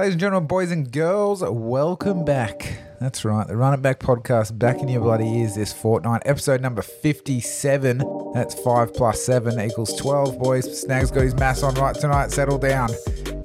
Ladies and gentlemen, boys and girls, welcome back. That's right, the Run It Back podcast back in your bloody ears this fortnight. Episode number 57. That's 5 plus 7 equals 12, boys. Snag's got his mass on right tonight. Settle down.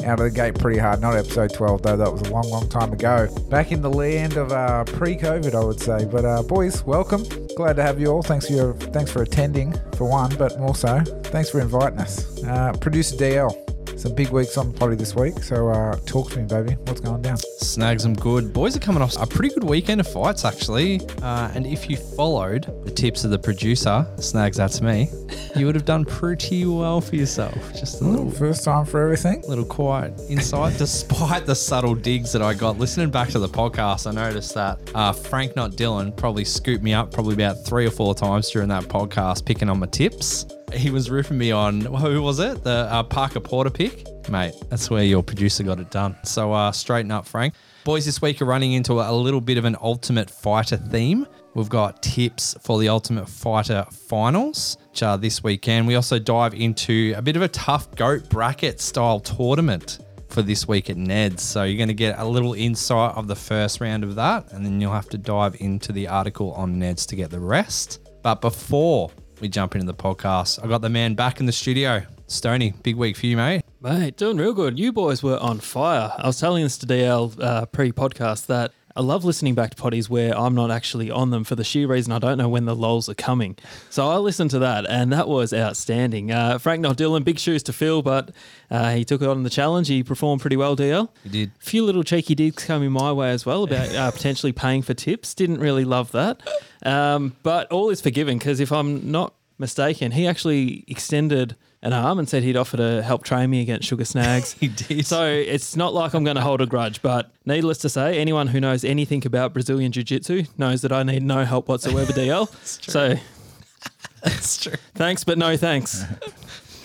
Out of the gate pretty hard. Not episode 12, though. That was a long, long time ago. Back in the land of uh, pre COVID, I would say. But, uh, boys, welcome. Glad to have you all. Thanks for your, thanks for attending, for one, but more so, thanks for inviting us. Uh, Producer DL. Some big weeks on potty this week, so uh, talk to me, baby. What's going down? Snags them good. Boys are coming off a pretty good weekend of fights, actually. Uh, and if you followed the tips of the producer, Snags, that's me, you would have done pretty well for yourself. Just a little, First time for everything. A little quiet insight. Despite the subtle digs that I got listening back to the podcast, I noticed that uh, Frank, not Dylan, probably scooped me up probably about three or four times during that podcast, picking on my tips. He was ripping me on who was it? The uh, Parker Porter pick, mate. That's where your producer got it done. So uh, straighten up, Frank. Boys, this week are running into a little bit of an Ultimate Fighter theme. We've got tips for the Ultimate Fighter finals, which are this weekend. We also dive into a bit of a TUF goat bracket style tournament for this week at Neds. So you're going to get a little insight of the first round of that, and then you'll have to dive into the article on Neds to get the rest. But before we jump into the podcast, I got the man back in the studio. Stoney, big week for you, mate. Mate, doing real good. You boys were on fire. I was telling this to DL uh, pre podcast that I love listening back to potties where I'm not actually on them for the sheer reason I don't know when the lols are coming. So I listened to that and that was outstanding. Uh, Frank Not Dylan, big shoes to fill, but uh, he took it on the challenge. He performed pretty well, DL. You did. A few little cheeky digs coming my way as well about uh, potentially paying for tips. Didn't really love that. Um, but all is forgiven because if I'm not mistaken, he actually extended an arm and said he'd offer to help train me against Sugar Snags. He did. So it's not like I'm going to hold a grudge, but needless to say, anyone who knows anything about Brazilian Jiu Jitsu knows that I need no help whatsoever, DL. So That's true. thanks, but no thanks.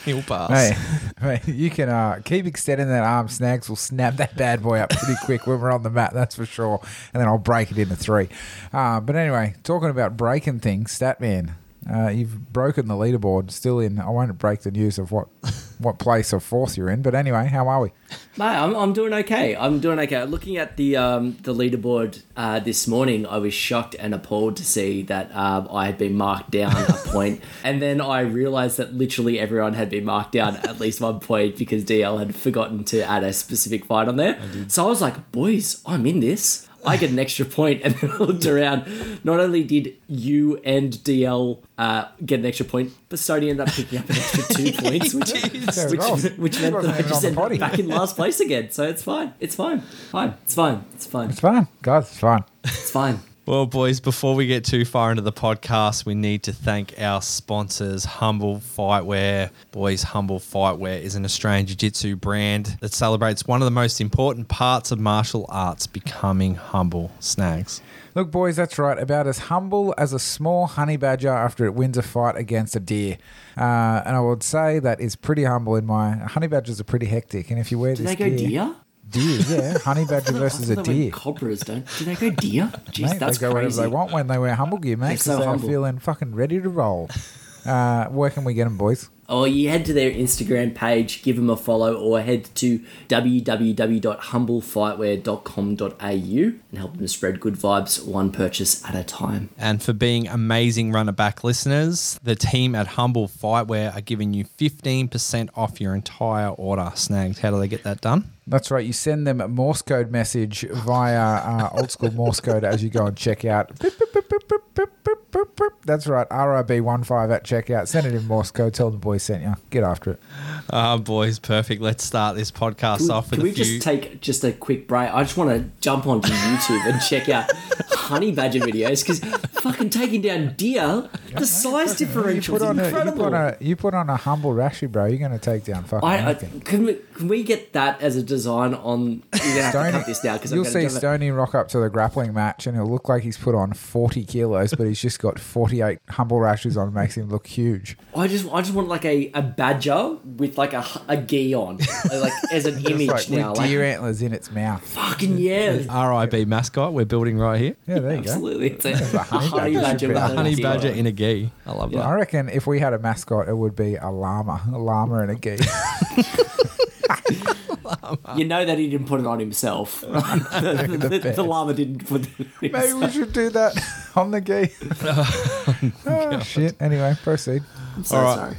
He'll pass. Hey, hey, you can uh, keep extending that arm. Snags will snap that bad boy up pretty quick when we're on the mat, that's for sure. And then I'll break it into three. Uh, but anyway, talking about breaking things, Statman, uh, you've broken the leaderboard. Still in. I won't break the news of what what place or fourth you're in. But anyway, how are we? Mate, I'm, I'm doing okay. I'm doing okay. Looking at the um, the leaderboard uh, this morning, I was shocked and appalled to see that um, I had been marked down a point, and then I realised that literally everyone had been marked down at least one point because DL had forgotten to add a specific fight on there. So I was like, boys, I'm in this. I get an extra point, and then I looked around. Not only did you and DL uh, get an extra point, but Sony ended up picking up an extra two points, which, which, which meant that I just ended up back in last place again. So it's fine. It's fine. Fine. It's fine. It's fine. It's fine, guys. It's fine. It's fine. Well, boys, before we get too far into the podcast, we need to thank our sponsors, Humble Fightwear. Boys, Humble Fightwear is an Australian Jiu Jitsu brand that celebrates one of the most important parts of martial arts becoming humble. Snags. Look, boys, that's right. About as humble as a small honey badger after it wins a fight against a deer. Uh, and I would say that is pretty humble in my. Honey badgers are pretty hectic. And if you wear Do this they go gear, deer? Deer, yeah. Honey badger versus a they deer. Cobras don't. Do they go deer? Jeez, Mate, that's they go whatever crazy. they want when they wear humble gear, mate. They're so they're humble. feeling fucking ready to roll. Uh, where can we get them, boys? Or you head to their Instagram page, give them a follow, or head to www.humblefightwear.com.au and help them spread good vibes one purchase at a time. And for being amazing Run It Back listeners, the team at Humble Fightwear are giving you 15% off your entire order. Snags, how do they get that done? That's right. You send them a Morse code message via uh, old school Morse code as you go and check out. Beep, beep, beep, beep, beep. That's right. RIB15 at checkout. Send it in Morse code. Tell the boys sent you. Get after it. Ah, boys, perfect. Let's start this podcast Can, off with can we few. just take just a quick break? I just want to jump onto YouTube and check out honey badger videos because fucking taking down deer, the size You differential is on a, you, incredible. put on a, you put on a humble rashy, bro. You're going to take down fucking I, I, can we can we get that as a design on? You're gonna have to Stoney, cut this now because you'll see Stoney rock up to the grappling match and he'll look like he's put on 40 kilos, but he's just got 48 humble rashes on. Makes him look huge. I just I just want like a, a badger with like a, a gi on, like as an image like now. with Like deer antlers in its mouth. fucking yeah, RIB mascot we're building right here. Yeah, there you go. absolutely. It's a, a a honey honey badger badger should with be. a Honey badger in a gi. I love that. I reckon if we had a mascot, it would be a llama, a llama and a gi. You know that he didn't put it on himself. the, the- the- the llama didn't put it on Maybe we should do that on the gi. oh, oh shit. Anyway, proceed. I'm so All right. sorry.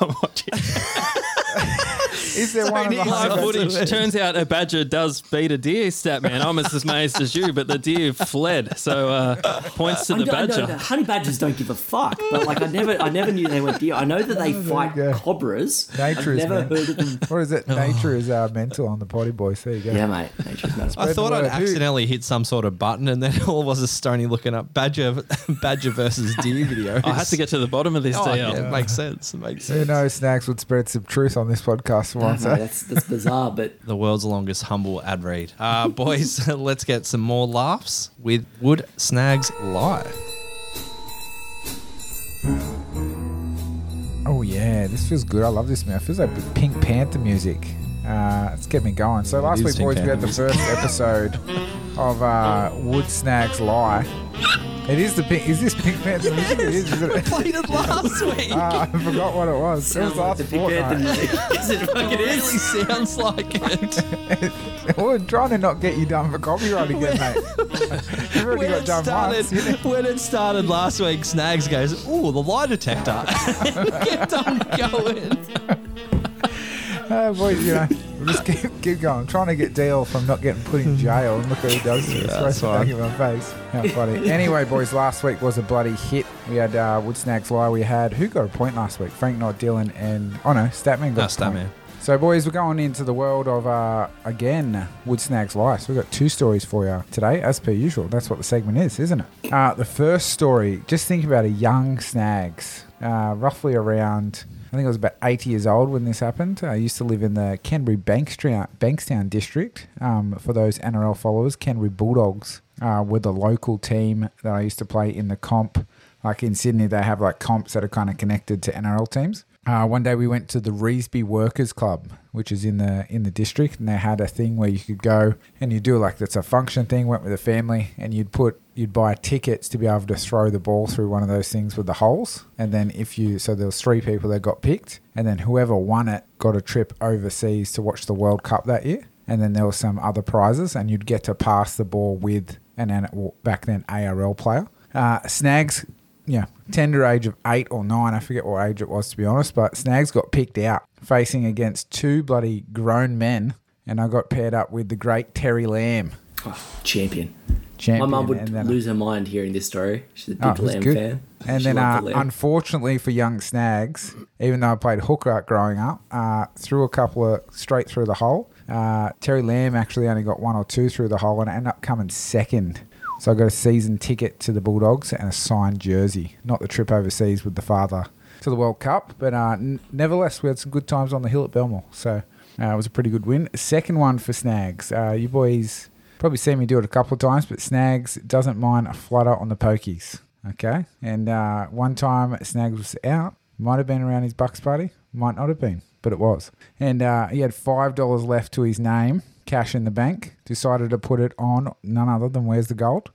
I'm watching Is there one of live hundred? footage. Turns out a badger does beat a deer, stat man. I'm as amazed as you, but the deer fled. So uh, points to I the know- I know badger. honey badgers don't give a fuck, but like I never, I never knew they were deer. I know that they fight cobras. Nature I've is never meant- heard of them. What is it? Nature is uh, mental on the potty boys. There you go. Yeah, mate. Nature's not. I thought I'd. Who- accidentally hit some sort of button, and then all was a Stoney looking up Badger Badger versus Deer video. I had to get to the bottom of this Oh, DL. yeah, it makes sense. It makes Who sense. knows? Snags would spread some truth on this podcast for No, once. no, that's that's bizarre, but The world's longest humble ad read. Uh, boys, let's get some more laughs with Would Snags Lie. Oh yeah, this feels good. I love this man. It feels like Pink Panther music. Uh, it's getting me going. So last week, boys, we had the first episode of uh, Would Snags Lie. It is the pink. Is this Pink Panther music? It is. Isn't it? Played it last week. Uh, I forgot what it was. It was sounds like last the fortnight. music. Is it fucking It is? really sounds like it. We're trying to not get you done for copyright again, mate. You've already When got done started, once. you know. when it started last week, Snags goes, "Ooh, the lie detector." Get done going. Oh, boy, you know, we'll just keep, keep going. I'm trying to get DL from not getting put in jail, and look what he does to us. that's right back in my face. How funny. anyway, boys, last week was a bloody hit. We had uh, Would Snags Lie. We had, who got a point last week? Frank, not Dylan, and, oh no, Statman got No, a point. So, boys, we're going into the world of, uh, again, Would Snags Lie. So, we've got two stories for you today, as per usual. That's what the segment is, isn't it? Uh, the first story, just think about a young Snags, uh, roughly around, I think I was about 80 years old when this happened. I used to live in the Canterbury Bankstown, Bankstown district. Um, for those NRL followers, Canterbury Bulldogs uh, were the local team that I used to play in the comp. Like in Sydney, they have like comps that are kind of connected to NRL teams. Uh, one day we went to the Revesby Workers Club, which is in the in the district, and they had a thing where you could go and you do like that's a function thing. Went with a family, and you'd put you'd buy tickets to be able to throw the ball through one of those things with the holes, and then if you so there was three people that got picked, and then whoever won it got a trip overseas to watch the World Cup that year, and then there were some other prizes, and you'd get to pass the ball with an back then ARL player. Uh, Snags yeah, tender age of eight or nine. I forget what age it was to be honest, but Snags got picked out facing against two bloody grown men, and I got paired up with the great Terry Lamb, Oh, champion. champion. My mum would lose her mind hearing this story. She's a big Oh, Lamb good. fan. And She then, uh, the unfortunately for young Snags, even though I played hooker growing up, uh, threw a couple of straight through the hole. Uh, Terry Lamb actually only got one or two through the hole, and ended up coming second. So I got a season ticket to the Bulldogs and a signed jersey. Not the trip overseas with the father to the World Cup, but uh, n- nevertheless, we had some good times on the hill at Belmore. So uh, it was a pretty good win. Second one for Snags. Uh, you boys probably seen me do it a couple of times, but Snags doesn't mind a flutter on the pokies. Okay. And uh, one time Snags was out, might have been around his Bucks party, might not have been, but it was. And uh, he had $5 left to his name, cash in the bank, decided to put it on none other than Where's the Gold?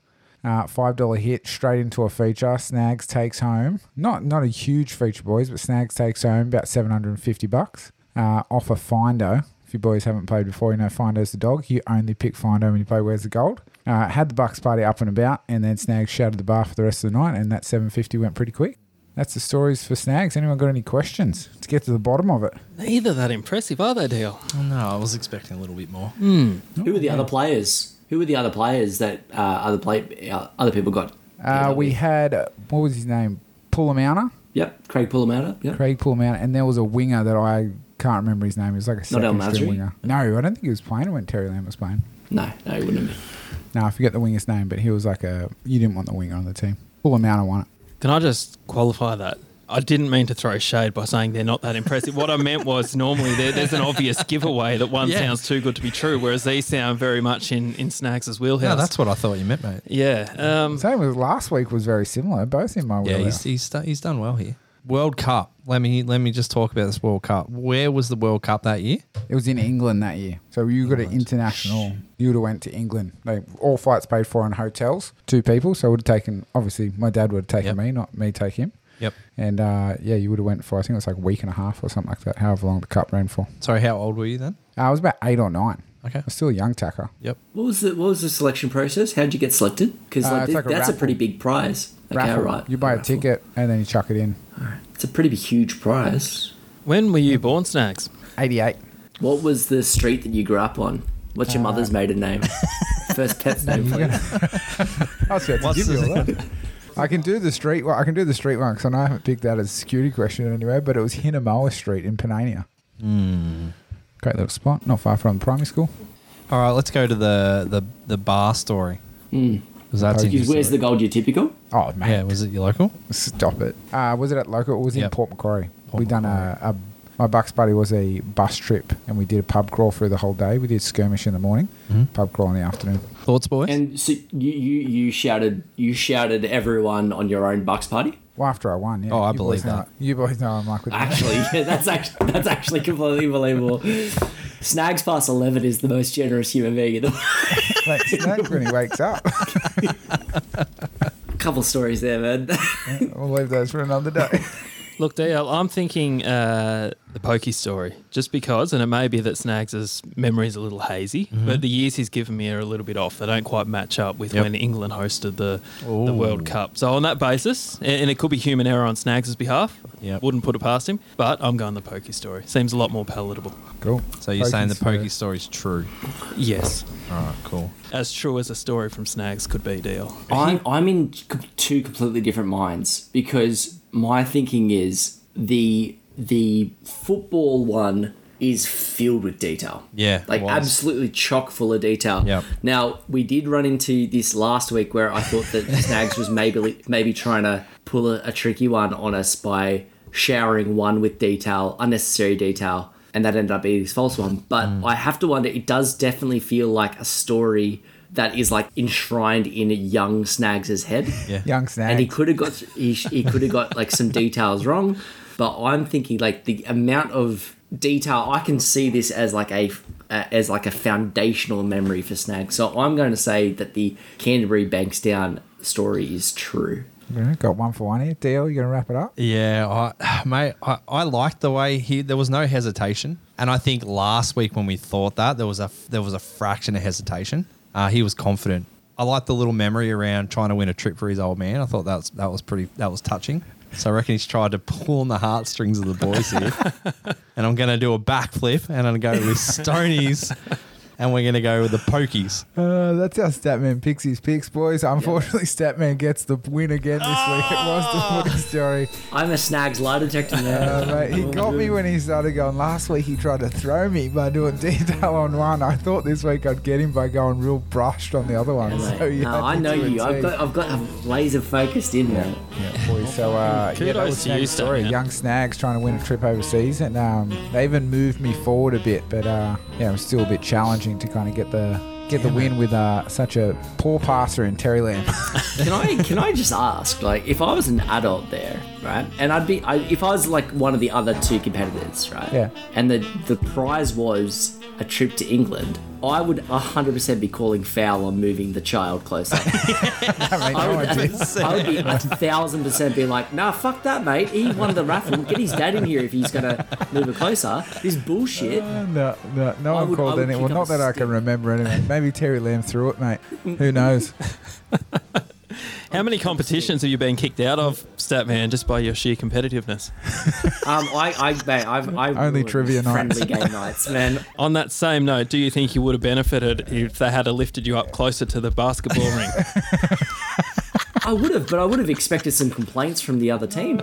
Uh, five dollar hit straight into a feature. Snags takes home not not a huge feature, boys, but Snags takes home about seven hundred and fifty bucks uh, off a Findo. If you boys haven't played before, you know Findo's the dog. You only pick Findo when you play Where's the Gold. Uh, had the Bucks party up and about, and then Snags shouted the bar for the rest of the night, and that seven fifty went pretty quick. That's the stories for Snags. Anyone got any questions to get to the bottom of it? Neither that impressive, are they, DL? Oh, no, I was expecting a little bit more. Who were the other players? Who were the other players that uh, other play uh, other people got? Uh, we had uh, what was his name? Polla-Mounter, Yep, Craig Polla-Mounter. Yep. Craig Polla-Mounter, and there was a winger that I can't remember his name. He was like a Not second string winger. No, I don't think he was playing when Terry Lamb was playing. No, no, he wouldn't have been. No, I forget the winger's name, but he was like a. You didn't want the winger on the team. Polla-Mounter won it. Can I just qualify that? I didn't mean to throw shade by saying they're not that impressive. What I meant was normally there, there's an obvious giveaway that one Yeah. sounds too good to be true, whereas these sound very much in, in Snags' wheelhouse. Yeah, that's what I thought you meant, mate. Yeah. Um, Same with last week was very similar. Both in my Yeah, wheelhouse. he's he's, done- he's done well here. World Cup. Let me let me just talk about this World Cup. Where was the World Cup that year? It was in England that year. So you got an international. You would have went to England. Like all flights paid for in hotels. Two people. So I would have taken. Obviously, my dad would have taken Yep. me, not me take him. Yep. And uh, yeah, you would have went for I think it was like a week and a half or something like that. However long the cup ran for. Sorry, how old were you then? Uh, I was about eight or nine. Okay. I was still a young tacker. Yep. What was the what was the selection process? How did you get selected? Because Uh, like, it's thi- like that's a raffle. pretty big prize. Okay, Raffle. right. You buy a Raffle. ticket and then you chuck it in. All right. It's a pretty huge prize. When were you born, Snags? Eighty eight. What was the street that you grew up on? What's your Uh, mother's maiden name? First pet's name, please. gonna- I was about to What's give you all that. I can do the street one. I can do the street one because I know I haven't picked that as a security question anyway. But it was Hinemoa Street in Panania. Hmm. Great little spot, not far from the primary school. All right, let's go to the the, the bar story. Mm. Was that Okay. Because where's the gold? Your typical? Oh man, Yeah, was it your local? stop it. Uh, was it at local? It was it in Port Macquarie. Port we done a, a. My bucks buddy was a bus trip, and we did a pub crawl through the whole day. We did skirmish in the morning, Mhm. pub crawl in the afternoon. Thoughts, boys? And so you, you you shouted you shouted everyone on your own bucks party. Well, after I won, yeah. Oh, I You believe boys know- that. You boys know I'm like with Actually, yeah, that's actually that's actually completely believable. Snags past eleven is the most generous human being in the world. Mate, Snag when he wakes up. A Couple stories there, man. we'll leave those for another day. Look, DL, I'm thinking uh, the Pokey story, just because, and it may be that Snags' memory is a little hazy, but the years he's given me are a little bit off. They don't quite match up with Yep. when England hosted the, the World Cup. So on that basis, and it could be human error on Snags' behalf, Yep. wouldn't put it past him, but I'm going the Pokey story. Seems a lot more palatable. Cool. so you're saying the Pokey story is true? Yes. All right, cool. As true as a story from Snags could be, DL. I'm I'm in two completely different minds because my thinking is the the football one is filled with detail. Yeah, like absolutely chock full of detail. Yep. Now we did run into this last week where I thought that Snags was maybe maybe trying to pull a, a tricky one on us by showering one with detail, unnecessary detail, and that ended up being his false one. But Mm. I have to wonder. It does definitely feel like a story that is like enshrined in a young Snags' head Yeah. Young Snag. and he could have got he, he could have got like some details wrong but i'm thinking like the amount of detail i can see this as like a uh, as like a foundational memory for snag so i'm going to say that the canterbury bankstown story is true Yeah, got one for one here. DL, You're gonna wrap it up? Yeah, I, mate, I, I liked the way he. There was no hesitation, and I think last week when we thought that there was a there was a fraction of hesitation. Uh, he was confident. I liked the little memory around trying to win a trip for his old man. I thought that was that was pretty that was touching. So I reckon he's tried to pull on the heartstrings of the boys here. and I'm going to do a backflip and I'm going to go with Stonies and we're going to go with the Pokies. Uh, that's how Statman picks his picks, boys. Unfortunately, Statman gets the win again this week. It was the footy story. i'm a snags lie detector man Uh, mate, he got me when he started going. Last week he tried to throw me by doing detail on one. I thought this week I'd get him by going real brushed on the other one. Yeah. So, you no, i know you i've got i've got i'm laser focused in Yeah, man yeah, boys. So, uh, yeah, that Kudos was to you, story. Statman. Young Snags trying to win a trip overseas, and um, they even moved me forward a bit. But uh, yeah, it was still a bit to kind of get the get the win with uh, such a poor passer in Terry Lamb. Can I can I just ask, like, if I was an adult there, right, and I'd be, I, if I was like one of the other two competitors, right, Yeah. and the the prize was a trip to England, I would hundred percent be calling foul on moving the child closer. I I would, one. I would be a thousand percent be like, nah, fuck that, mate. He won the raffle. Get his dad in here if he's gonna move it closer. This bullshit. Uh, no, no, no I one would- I called would any. Well, not that I can remember anyway. Maybe Terry Lamb threw it, mate. Who knows? How many competitions have you been kicked out of, Statman, just by your sheer competitiveness? Um, I, I, mate, I've, I Only trivia nights. friendly game nights, man. On that same note, do you think you would have benefited if they had lifted you up closer to the basketball ring? I would have, but I would have expected some complaints from the other team.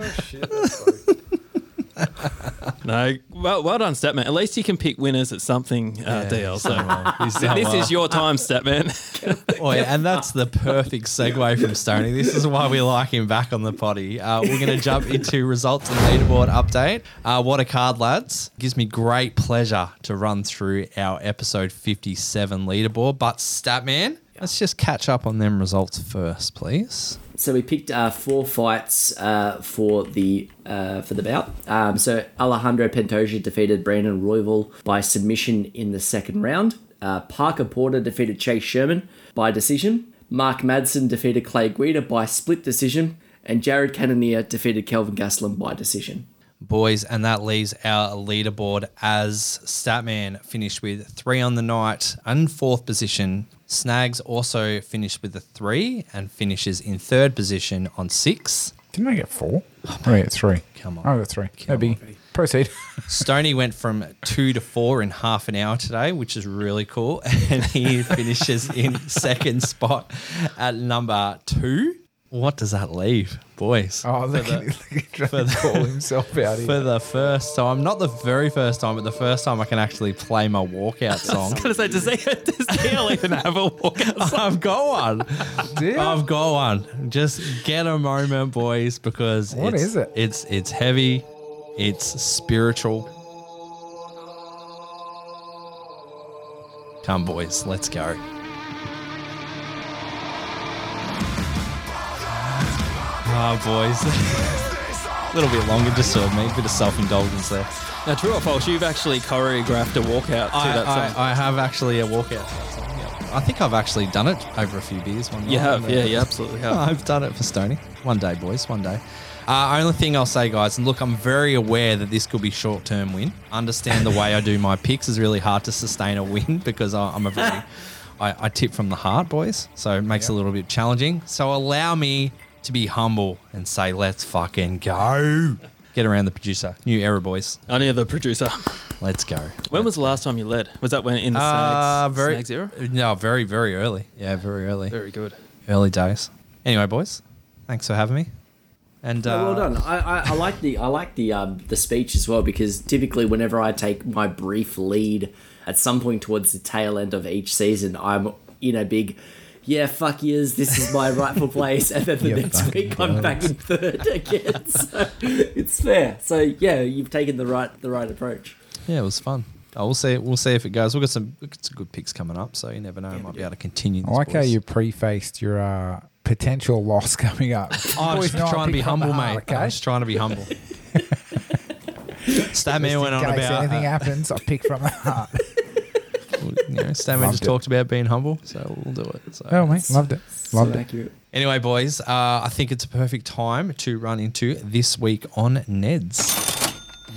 No, well, well done, Statman. At least you can pick winners at something, uh, DL. So He's done this well. is your time, Statman. Oh, yeah, and that's the perfect segue from Stoney. This is why we like him back on the potty. Uh, we're going to jump into results and leaderboard update. Uh, what a card, lads. Gives me great pleasure to run through our episode 57 leaderboard. But, Statman, let's just catch up on them results first, please. So we picked uh, four fights uh, for the uh, for the bout. Um, so Alejandro Pantoja defeated Brandon Royval by submission in the second round. Uh, Parker Porter defeated Chase Sherman by decision. Mark Madsen defeated Clay Guida by split decision. and Jared Cannonier defeated Kelvin Gastelum by decision. boys, and that leaves our leaderboard as Statman finished with three on the night and fourth position. Snags also finished with a three and finishes in third position on six. Didn't I get four? Oh, I get three. Come on. I got three. No biggie. Proceed. Stoney went from two to four in half an hour today, which is really cool. And he finishes in second spot at number two. What does that leave, boys? Oh, look at look at trying to call himself out For here. the first time, not the very first time, but the first time I can actually play my walkout song. I was gonna say, does, he, does DL even have a walkout? song? I've got one. Dear. I've got one. Just get a moment, boys, because What it's, is it? It's it's heavy, it's spiritual. Come, boys, let's go. Ah, boys. a little bit longer just served me. A bit of self indulgence there. Now, true or false, you've actually choreographed a walkout to I, that song. I, I have actually a walkout. to that song. I think I've actually done it over a few beers. One you night, have, yeah, you absolutely have. I've done it for Stoney. One day, boys. One day. Uh, only thing I'll say, guys, and look, I'm very aware that this could be short term win. Understand the way I do my picks is really hard to sustain a win because I, I'm a very, I, I tip from the heart, boys. So it makes it a little bit challenging. So allow me to be humble and say, let's fucking go. Get around the producer. New era, boys. I Only the producer. Let's go. When was the last time you led? Was that when in the Uh, Snags, very Snags era? No, very, very early. Yeah, very early. Very good. Early days. Anyway, boys, thanks for having me. And uh, Oh, well done. I, I, I like the I like the um, the speech as well because typically whenever I take my brief lead at some point towards the tail end of each season, I'm in a big yeah fuck yous this is my rightful place, and then the Yeah, next fucking week I'm back in third again. So it's fair. So yeah, you've taken the right the right approach. Yeah, it was fun. Oh, we'll see. We'll see if it goes. We've got some, we've got some good picks coming up, so you never know. I might be able to continue. I This, like how boys. you prefaced your uh, potential loss coming up. Oh, I'm Boys just trying to be from the humble, heart, mate. Okay. I'm just trying to be humble. Statman Just went in on case about. anything uh, happens, I pick from the heart. You know, Statman Loved just it. talked about being humble, so we'll do it. So. Oh, mate, loved it. Loved so it. accurate. Anyway, boys, uh, I think it's a perfect time to run into this week on Neds.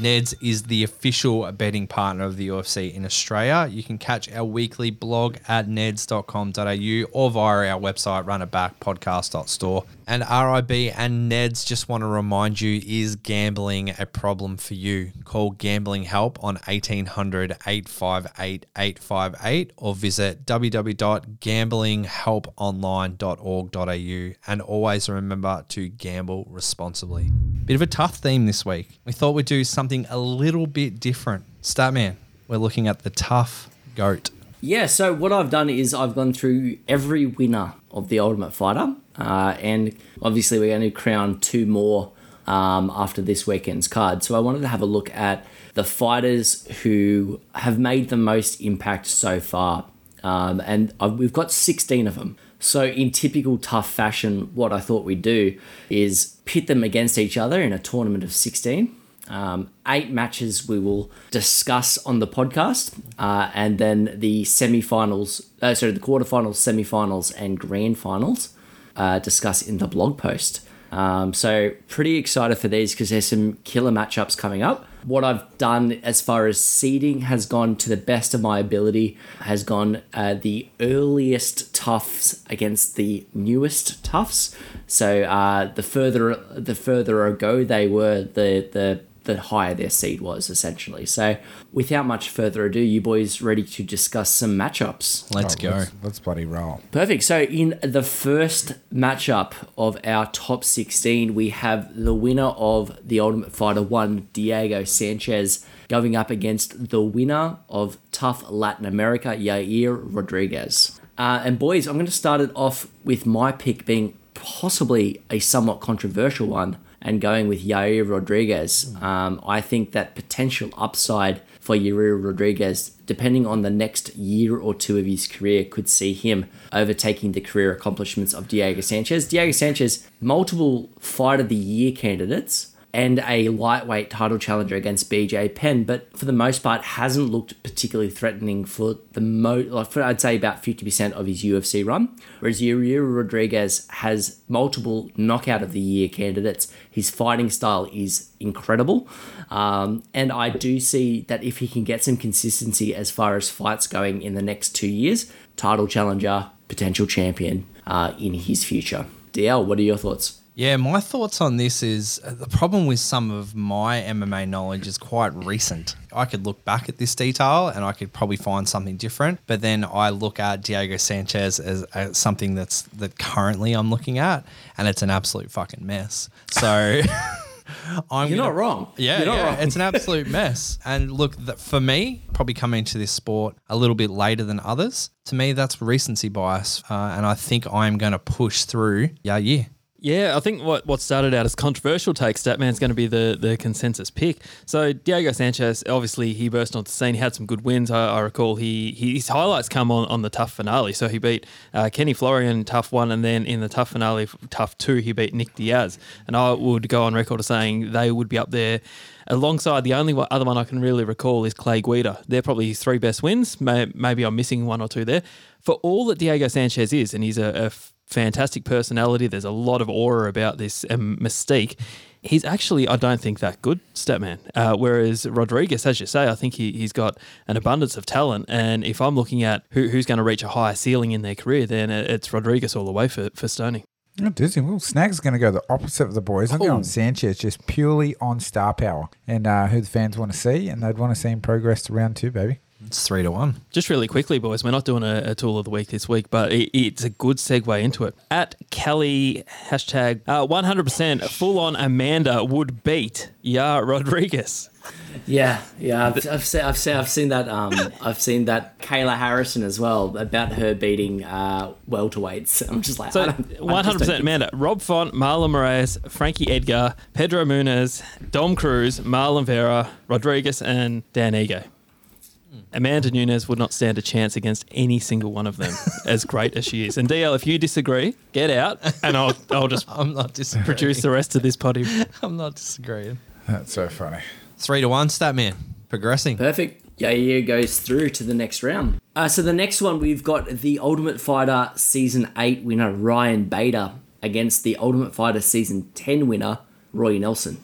Neds is the official betting partner of the UFC in Australia. You can catch our weekly blog at neds.com.au or via our website, runitbackpodcast.store. And RIB and Neds just want to remind you is gambling a problem for you? Call Gambling Help on 1800 858 858 or visit www.gamblinghelponline.org.au and always remember to gamble responsibly. Bit of a TUF theme this week. We thought we'd do something a little bit different. Statman, we're looking at the TUF goat. Yeah, so what I've done is I've gone through every winner of the Ultimate Fighter, uh, and obviously we're going to crown two more um, after this weekend's card. So I wanted to have a look at the fighters who have made the most impact so far, um, and i we've got 16 of them. So in typical TUF fashion, what I thought we'd do is pit them against each other in a tournament of 16. Um, eight matches we will discuss on the podcast, uh, and then the semi-finals, uh, sorry, the quarterfinals, semi-finals, and grand finals uh, discuss in the blog post. Um, so pretty excited for these because there's some killer matchups coming up. What I've done as far as seeding has gone to the best of my ability, has gone uh, the earliest TUFs against the newest TUFs. So uh, the further the further ago they were, the the the higher their seed was essentially. So without much further ado, you boys ready to discuss some matchups? Let's Oh, go. Let's, let's bloody roll. Perfect. So in the first matchup of our top 16, we have the winner of the Ultimate Fighter 1, Diego Sanchez, going up against the winner of TUF Latin America, Yair Rodriguez. Uh, and boys, I'm going to start it off with my pick being possibly a somewhat controversial one and going with Yair Rodriguez. Um, I think that potential upside for Yair Rodriguez, depending on the next year or two of his career, could see him overtaking the career accomplishments of Diego Sanchez. Diego Sanchez, multiple Fight of the Year candidates, and a lightweight title challenger against BJ Penn, but for the most part hasn't looked particularly threatening for the mo like for I'd say about 50% of his UFC run. Whereas Yair Rodriguez has multiple knockout of the year candidates. His fighting style is incredible. Um, and I do see that if he can get some consistency as far as fights going in the next two years, title challenger, potential champion uh, in his future. DL, what are your thoughts? Yeah, my thoughts on this is uh, the problem with some of my MMA knowledge is quite recent. I could look back at this detail and I could probably find something different, but then I look at Diego Sanchez as, as something that's that currently I'm looking at, and it's an absolute fucking mess. So. I'm You're gonna- not wrong. Yeah, You're not yeah, wrong. it's an absolute mess. And look, th- for me, probably coming into this sport a little bit later than others, to me, that's recency bias. Uh, and I think I'm going to push through Yeah, Yeah, I think what, what started out as controversial take, Statman's going to be the, the consensus pick. So Diego Sanchez, obviously, he burst onto the scene. He had some good wins. I, I recall he, he his highlights come on, on the TUF finale. So he beat uh, Kenny Florian TUF one, and then in the TUF finale, TUF two, he beat Nick Diaz. And I would go on record as saying they would be up there alongside the only other one I can really recall is Clay Guida. They're probably his three best wins. May, maybe I'm missing one or two there. For all that Diego Sanchez is, and he's a, a fantastic personality, there's a lot of aura about this um, mystique. He's actually, I don't think, that good, Statman. Uh, whereas Rodriguez, as you say, I think he, he's got an abundance of talent. And if I'm looking at who, who's going to reach a higher ceiling in their career, then it's Rodriguez all the way for, for Stoney. Oh, Disney. Well, Snag's going to go the opposite of the boys. I'm going Sanchez, just purely on star power and uh, who the fans want to see, and they'd want to see him progress to round two, baby. It's three to one. Just really quickly, boys, we're not doing a, a tool of the week this week, but it, it's a good segue into it. At Kelly, hashtag uh, 100% full on Amanda would beat Yair Rodriguez. Yeah, yeah, I've, I've seen, I've seen, I've seen that. Um, I've seen that Kayla Harrison as well about her beating uh, welterweights. I'm just like, So don't- I just 100% Amanda. Rob Font, Marlon Moraes, Frankie Edgar, Pedro Munhoz, Dom Cruz, Marlon Vera, Rodriguez, and Dan Ige. Amanda Nunes would not stand a chance against any single one of them, as great as she is. And DL, if you disagree, get out, and I'll I'll just I'm not disagreeing. produce the rest of this potty. I'm not disagreeing. That's so funny. Three to one, stat man. Progressing. Perfect. Yair goes through to the next round. Uh, so the next one we've got the Ultimate Fighter Season 8 winner Ryan Bader against the Ultimate Fighter Season 10 winner Roy Nelson.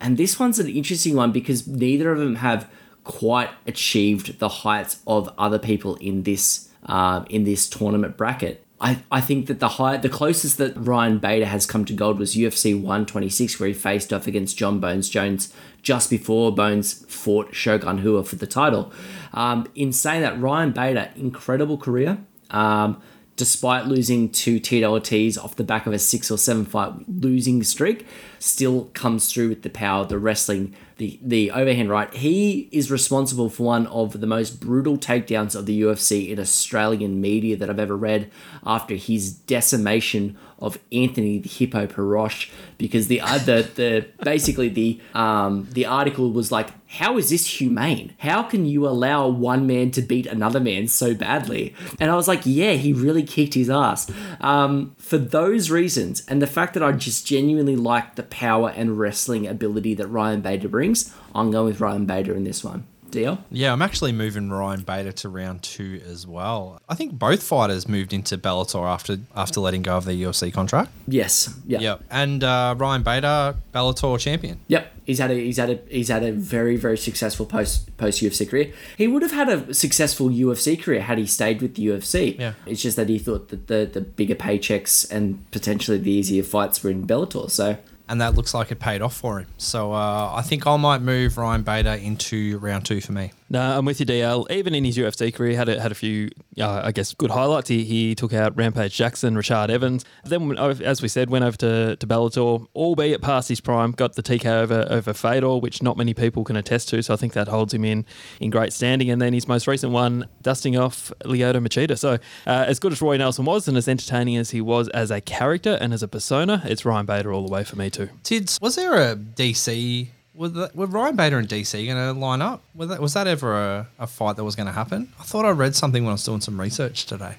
And this one's an interesting one because neither of them have quite achieved the heights of other people in this uh, in this tournament bracket. I, I think that the high, the closest that Ryan Bader has come to gold was UFC 126, where he faced off against John Bones Jones just before Bones fought Shogun Rua for the title. Um, in saying that, Ryan Bader, incredible career. Um, despite losing Tito Ortiz off the back of a six or seven fight losing streak, still comes through with the power, the wrestling, the the overhand right. He is responsible for one of the most brutal takedowns of the UFC in Australian media that I've ever read after his decimation of Anthony the Hippo Perosh because the uh, the the basically the um the article was like how is this humane? How can you allow one man to beat another man so badly? And I was like, yeah, he really kicked his ass. Um, for those reasons, and the fact that I just genuinely like the power and wrestling ability that Ryan Bader brings, I'm going with Ryan Bader in this one. DL? Yeah, I'm actually moving Ryan Bader to round two as well. I think both fighters moved into Bellator after after letting go of their UFC contract. Yes. Yeah. Yep. And uh, Ryan Bader, Bellator champion. Yep, he's had a he's had a he's had a very very successful post post UFC career. He would have had a successful UFC career had he stayed with the UFC. Yeah. it's just that he thought that the the bigger paychecks and potentially the easier fights were in Bellator. So And that looks like it paid off for him. So uh, I think I might move Ryan Bader into round two for me. No, I'm with you, DL. Even in his UFC career, had a, had a few, uh, I guess, good highlights. He, he took out Rampage Jackson, Rashad Evans. Then, as we said, went over to, to Bellator, albeit past his prime, got the TK over over Fedor, which not many people can attest to. So I think that holds him in in great standing. And then his most recent one, dusting off Lyoto Machida. So uh, as good as Roy Nelson was, and as entertaining as he was as a character and as a persona, it's Ryan Bader all the way for me too. Tids, was there a DC? Was, that, were Ryan Bader and DC going to line up? Was that, was that ever a, a fight that was going to happen? I thought I read something when I was doing some research today.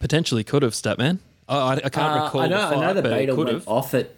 Potentially could have, Statman. I, I, I can't Uh, recall. I know the I know that but Bader could went have. off it.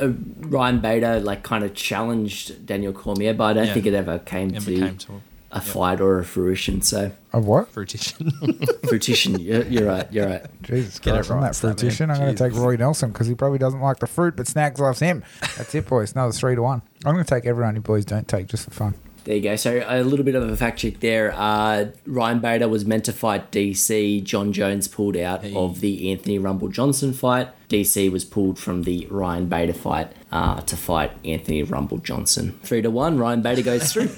uh, Ryan Bader like kind of challenged Daniel Cormier, but I don't Yeah. think it ever came It to became to a fight or a fruition. So a what? fruition. fruition, you're, you're right. You're right. Jesus Get it Christ, on right, that fruition. I'm going to take Roy Nelson because he probably doesn't like the fruit, but Snags loves him. That's it, boys. Another three to one. I'm going to take everyone you boys don't take just for fun. There you go. So a little bit of a fact check there. Uh, Ryan Bader was meant to fight DC. John Jones pulled out of the Anthony Rumble Johnson fight. DC was pulled from the Ryan Bader fight uh, to fight Anthony Rumble Johnson. Three to one. Ryan Bader goes through.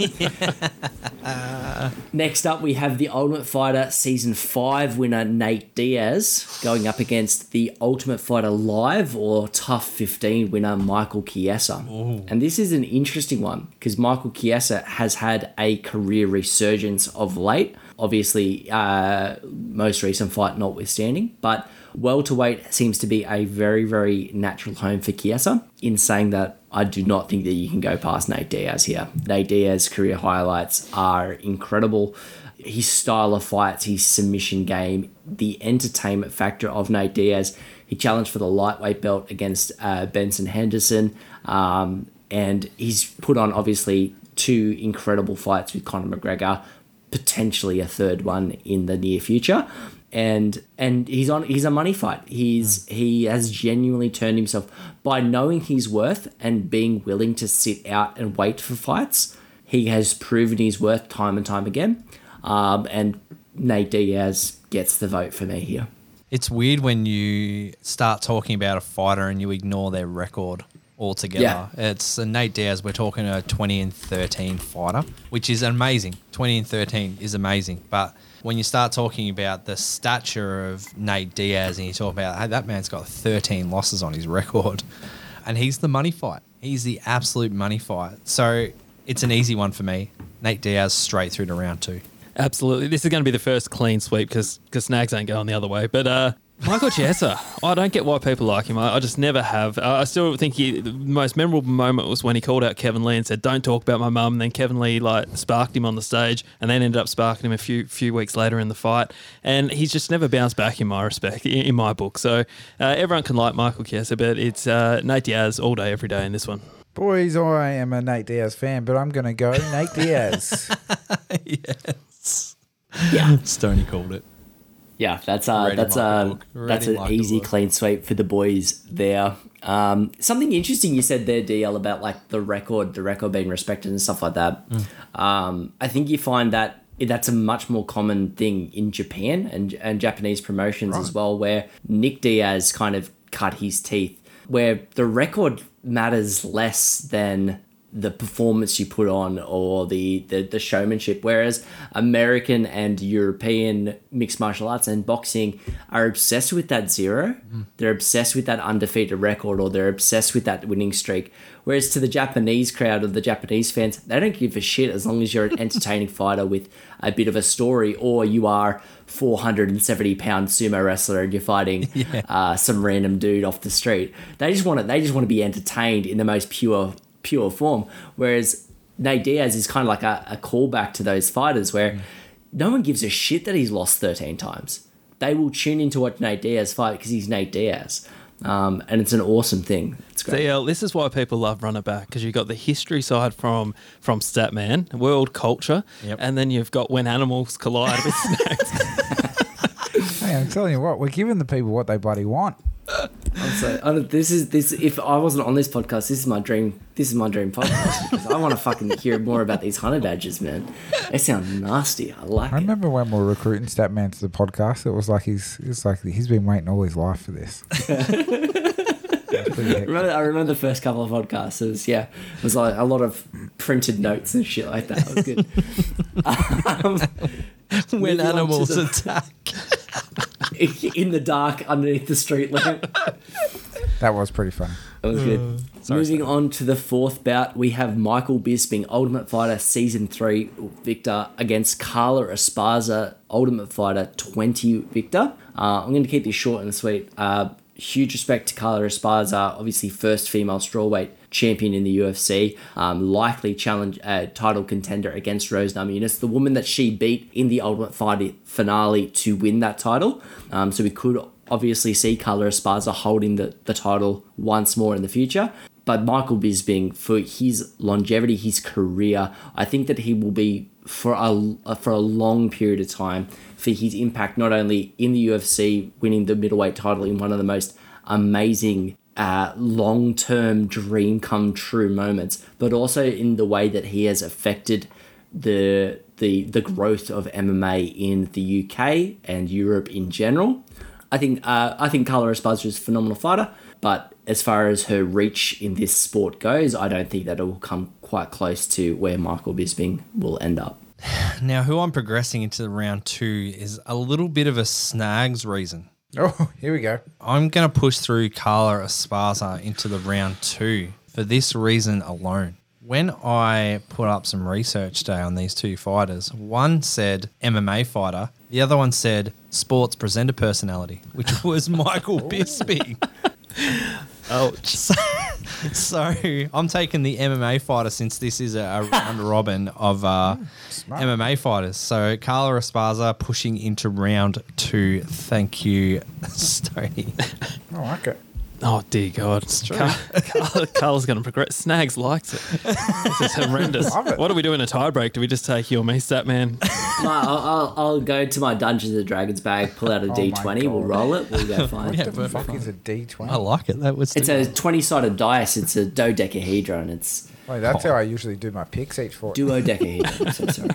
Next up, we have the Ultimate Fighter Season 5 winner Nate Diaz going up against the Ultimate Fighter Live or TUF 15 winner Michael Chiesa. And this is an interesting one because Michael Chiesa has had a career resurgence of late. Obviously, uh, most recent fight notwithstanding, but welterweight seems to be a very, very natural home for Chiesa. In saying that, I do not think that you can go past Nate Diaz here. Nate Diaz's career highlights are incredible. His style of fights, his submission game, the entertainment factor of Nate Diaz. He challenged for the lightweight belt against uh, Benson Henderson, um, and he's put on obviously two incredible fights with Conor McGregor, potentially a third one in the near future. And and he's on he's a money fight. He's he has genuinely turned himself by knowing his worth and being willing to sit out and wait for fights. He has proven his worth time and time again. Um, and Nate Diaz gets the vote for me here. It's weird when you start talking about a fighter and you ignore their record altogether. Yeah. It's uh, Nate Diaz. We're talking a 20 and 13 fighter, which is amazing. 20 and 13 is amazing. But when you start talking about the stature of Nate Diaz and you talk about, hey, that man's got 13 losses on his record, and he's the money fight. He's the absolute money fight. So it's an easy one for me. Nate Diaz straight through to round two. Absolutely. This is going to be the first clean sweep because Snags ain't going the other way. But uh, Michael Chiesa, I don't get why people like him. I, I just never have. Uh, I still think he, the most memorable moment was when he called out Kevin Lee and said, "Don't talk about my mum." And then Kevin Lee like sparked him on the stage, and then ended up sparking him a few few weeks later in the fight. And he's just never bounced back in my respect, in, in my book. So uh, everyone can like Michael Chiesa, but it's uh, Nate Diaz all day, every day in this one. Boys, I am a Nate Diaz fan, but I'm going to go Nate Diaz. yes. Yeah. Stoney called it. Yeah, that's uh, Ready that's uh, that's an easy clean sweep for the boys there. Um, something interesting you said there, DL, about like the record, the record being respected and stuff like that. Um, I think you find that that's a much more common thing in Japan and and Japanese promotions as well, where Nick Diaz kind of cut his teeth, where the record matters less than the performance you put on or the, the, the showmanship. Whereas American and European mixed martial arts and boxing are obsessed with that zero. They're obsessed with that undefeated record or they're obsessed with that winning streak. Whereas to the Japanese crowd or the Japanese fans, they don't give a shit as long as you're an entertaining fighter with a bit of a story or you are 470 pound sumo wrestler and you're fighting uh, some random dude off the street. They just want to, they just want to be entertained in the most pure pure form. Whereas Nate Diaz is kind of like a, a callback to those fighters where no one gives a shit that he's lost 13 times. They will tune in to watch Nate Diaz fight because he's Nate Diaz. Um, and it's an awesome thing. It's great. DL, this is why people love Run It Back because you've got the history side from from Statman, world culture, Yep. and then you've got when animals collide with snakes. hey, I'm telling you what, we're giving the people what they bloody want. I'm so, I don't- this is this. If I wasn't on this podcast, this is my dream. This is my dream podcast because I want to fucking hear more about these hunter badges, man. They sound nasty. I like it. I it. remember when we were recruiting Statman to the podcast, it was like he's it's like he's been waiting all his life for this. It's pretty hectic. remember, I remember the first couple of podcasts. It was yeah, it was like a lot of printed notes and shit like that. It was good. um, When Moving on to animals the- attack. in the dark underneath the street lamp. That was pretty funny. That was good. sorry, Moving on to the fourth bout, we have Michael Bisping, Ultimate Fighter Season 3 victor against Carla Esparza, Ultimate Fighter 20 victor. Uh, I'm going to keep this short and sweet. Uh, huge respect to Carla Esparza, obviously first female strawweight champion in the UFC, um, likely challenge uh, title contender against Rose Namajunas, the woman that she beat in the Ultimate Fighter finale to win that title. Um, so we could obviously see Carla Esparza holding the, the title once more in the future. But Michael Bisping, for his longevity, his career, I think that he will be for a for a long period of time for his impact not only in the UFC, winning the middleweight title in one of the most amazing uh, long term dream come true moments, but also in the way that he has affected the the the growth of MMA in the UK and Europe in general. I think uh, I think Carla Esparza is a phenomenal fighter, but as far as her reach in this sport goes, I don't think that it will come quite close to where Michael Bisping will end up. Now, who I'm progressing into the round two is a little bit of a snags reason. Oh, here we go. I'm going to push through Carla Esparza into the round two for this reason alone. When I put up some research today on these two fighters, one said MMA fighter, the other one said sports presenter personality, which was Michael Bisping. Ouch. So, so I'm taking the MMA fighter since this is a, a round robin of uh, MMA fighters. So Carla Esparza pushing into round two. Thank you, Stoney. I like it. Oh dear God! Carl, Carl, Carl's going to progress. Snags likes it. This is horrendous. What do we do in a tie break? Do we just take you or me, Stat Man? No, I'll, I'll, I'll go to my Dungeons and Dragons bag, pull out a oh D twenty, we'll roll it, we'll go fine. Yeah, What the perfect. fuck is a D20? I like it. That was It's a 20 sided dice, it's a dodecahedron, it's Wait, that's oh. how I usually do my picks each for duodecahedron. I'm so sorry.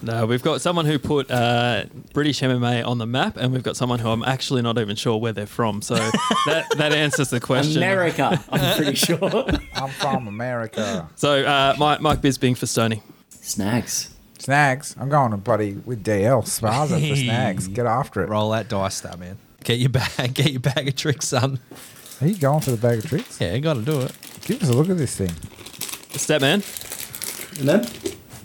No, we've got someone who put uh, British MMA on the map, and we've got someone who I'm actually not even sure where they're from. So that that answers the question. America, I'm pretty sure. I'm from America. So uh, Mike, Mike Bisping for Stoney. Snags. Snags. I'm going to buddy with DL. Sparza for snags. Get after it. roll that dice, that man. Get your bag. Get your bag of tricks, son. Are you going for the bag of tricks? Yeah, you got to do it. Give us a look at this thing. Stat Man. No?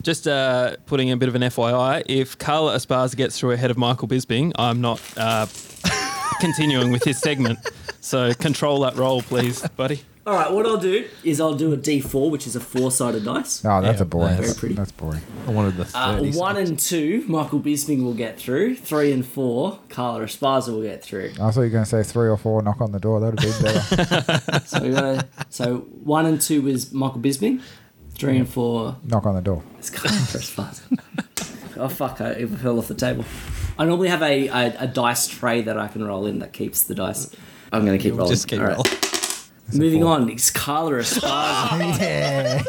Just uh, putting in a bit of an FYI, if Carla Esparza gets through ahead of Michael Bisping, I'm not uh, continuing with his segment. So control that roll, please, buddy. All right, what I'll do is I'll do a D4, which is a four sided dice. Oh, that's Yeah, a boring. very pretty. That's boring. I wanted the Uh, 30. one and two, Michael Bisping will get through. Three and four, Carla Esparza will get through. I thought you were going to say three or four. Knock on the door. That would be better. So we gotta, so one and two was Michael Bisping. Three and mm. four knock on the door. is Carla Esparza. oh fuck! I, it fell off the table. I normally have a, a, a dice tray that I can roll in that keeps the dice. I'm gonna keep rolling. Just keep All right. rolling. Moving on, it's Carla Esparza.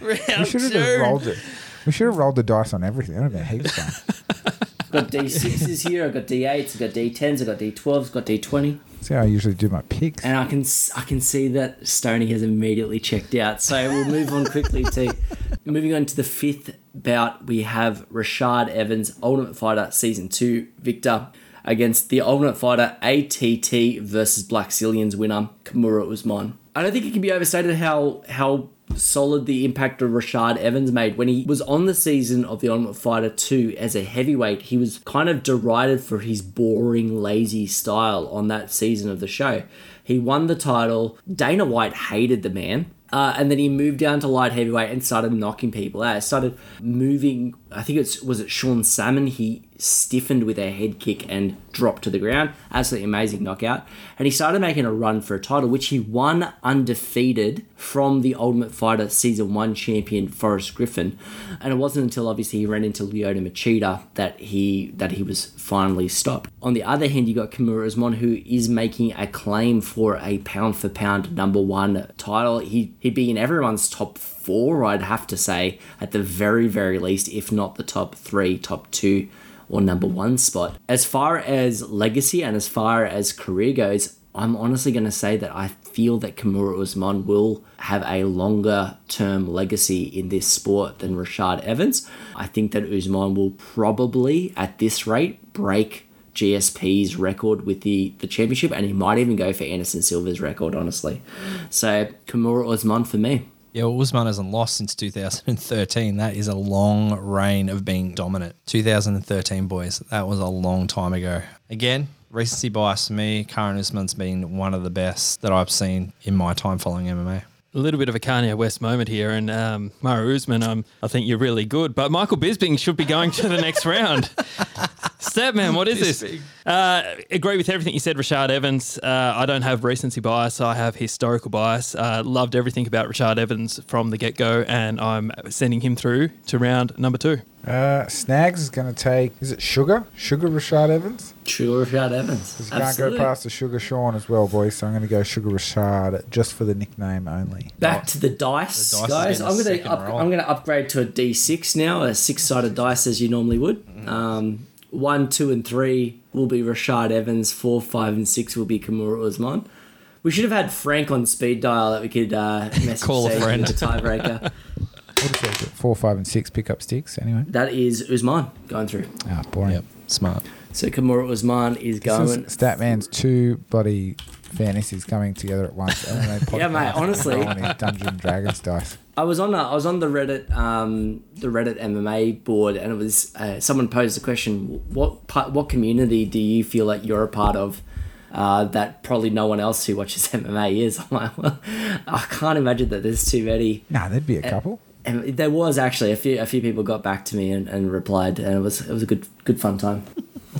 yeah. we should have just rolled it. We should have rolled the dice on everything. That would have been heaps fun. got D6s here. I've got D8s. I've got D10s. I've got D12s. I've got D20. See how I usually do my picks. And I can I can see that Stoney has immediately checked out. So we'll move on quickly to moving on to the fifth bout. We have Rashad Evans, Ultimate Fighter Season Two victor, against the Ultimate Fighter ATT versus Blackzilians winner Kamaru Usman. I don't think it can be overstated how how solid the impact of Rashad Evans made when he was on the season of the Ultimate Fighter 2 as a heavyweight. He was kind of derided for his boring, lazy style on that season of the show. He won the title. Dana White hated the man. Uh, and then he moved down to light heavyweight and started knocking people out. Started moving. I think it's was it Sean Salmon. He stiffened with a head kick and dropped to the ground. Absolutely amazing knockout. And he started making a run for a title, which he won undefeated from the Ultimate Fighter Season 1 champion Forrest Griffin. And it wasn't until obviously he ran into Lyoto Machida that he that he was finally stopped. On the other hand, you got Kamaru Usman, who is making a claim for a pound for pound number one title. He he'd be in everyone's top four, I'd have to say, at the very, very least, if not the top three, top two or number one spot. As far as legacy and as far as career goes, I'm honestly going to say that I feel that Kamaru Usman will have a longer term legacy in this sport than Rashad Evans. I think that Usman will probably, at this rate, break GSP's record with the, the championship, and he might even go for Anderson Silva's record, honestly. So, Kamaru Usman for me. Yeah, well, Usman hasn't lost since 2013. That is a long reign of being dominant. 2013, boys. That was a long time ago. Again, recency bias for me. Karen Usman's been one of the best that I've seen in my time following MMA. A little bit of a Kanye West moment here, and um, Mara Usman, um, I think you're really good, but Michael Bisping should be going to the next round. Stepman, what is This this? Uh, agree with everything you said, Rashard Evans. Uh, I don't have recency bias. I have historical bias. Uh, loved everything about Rashard Evans from the get go, and I'm sending him through to round number two. Uh, Snags is going to take. Is it Sugar? Sugar Rashad Evans. Sure, Rashad Evans. Because can't Absolutely. go past the Sugar Sean as well, boys. So I'm going to go Sugar Rashad just for the nickname only. Back to the dice, The dice guys. I'm gonna up. I'm gonna upgrade to a D6 now, a six-sided dice as you normally would. Mm-hmm. Um, one, two, and three will be Rashad Evans. Four, five, and six will be Kamaru Usman. We should have had Frank on speed dial that we could uh, message Call a friend. the tiebreaker. What is it? Four, five, and six pick up sticks. Anyway. that is Usman going through. Ah, boring. Yep, smart. So Kamaru Usman is This going. is Statman's two bloody fantasies coming together at once. Yeah, mate, honestly. on his Dungeons Dragons dice. I was on a, I was on the Reddit um, the Reddit MMA board, and it was uh, someone posed the question: What part, what community do you feel like you're a part of uh, that probably no one else who watches MMA is? I'm like, well, I can't imagine that there's too many. Nah, there'd be a couple. And there was actually a few a few people got back to me and, and replied, and it was it was a good good fun time.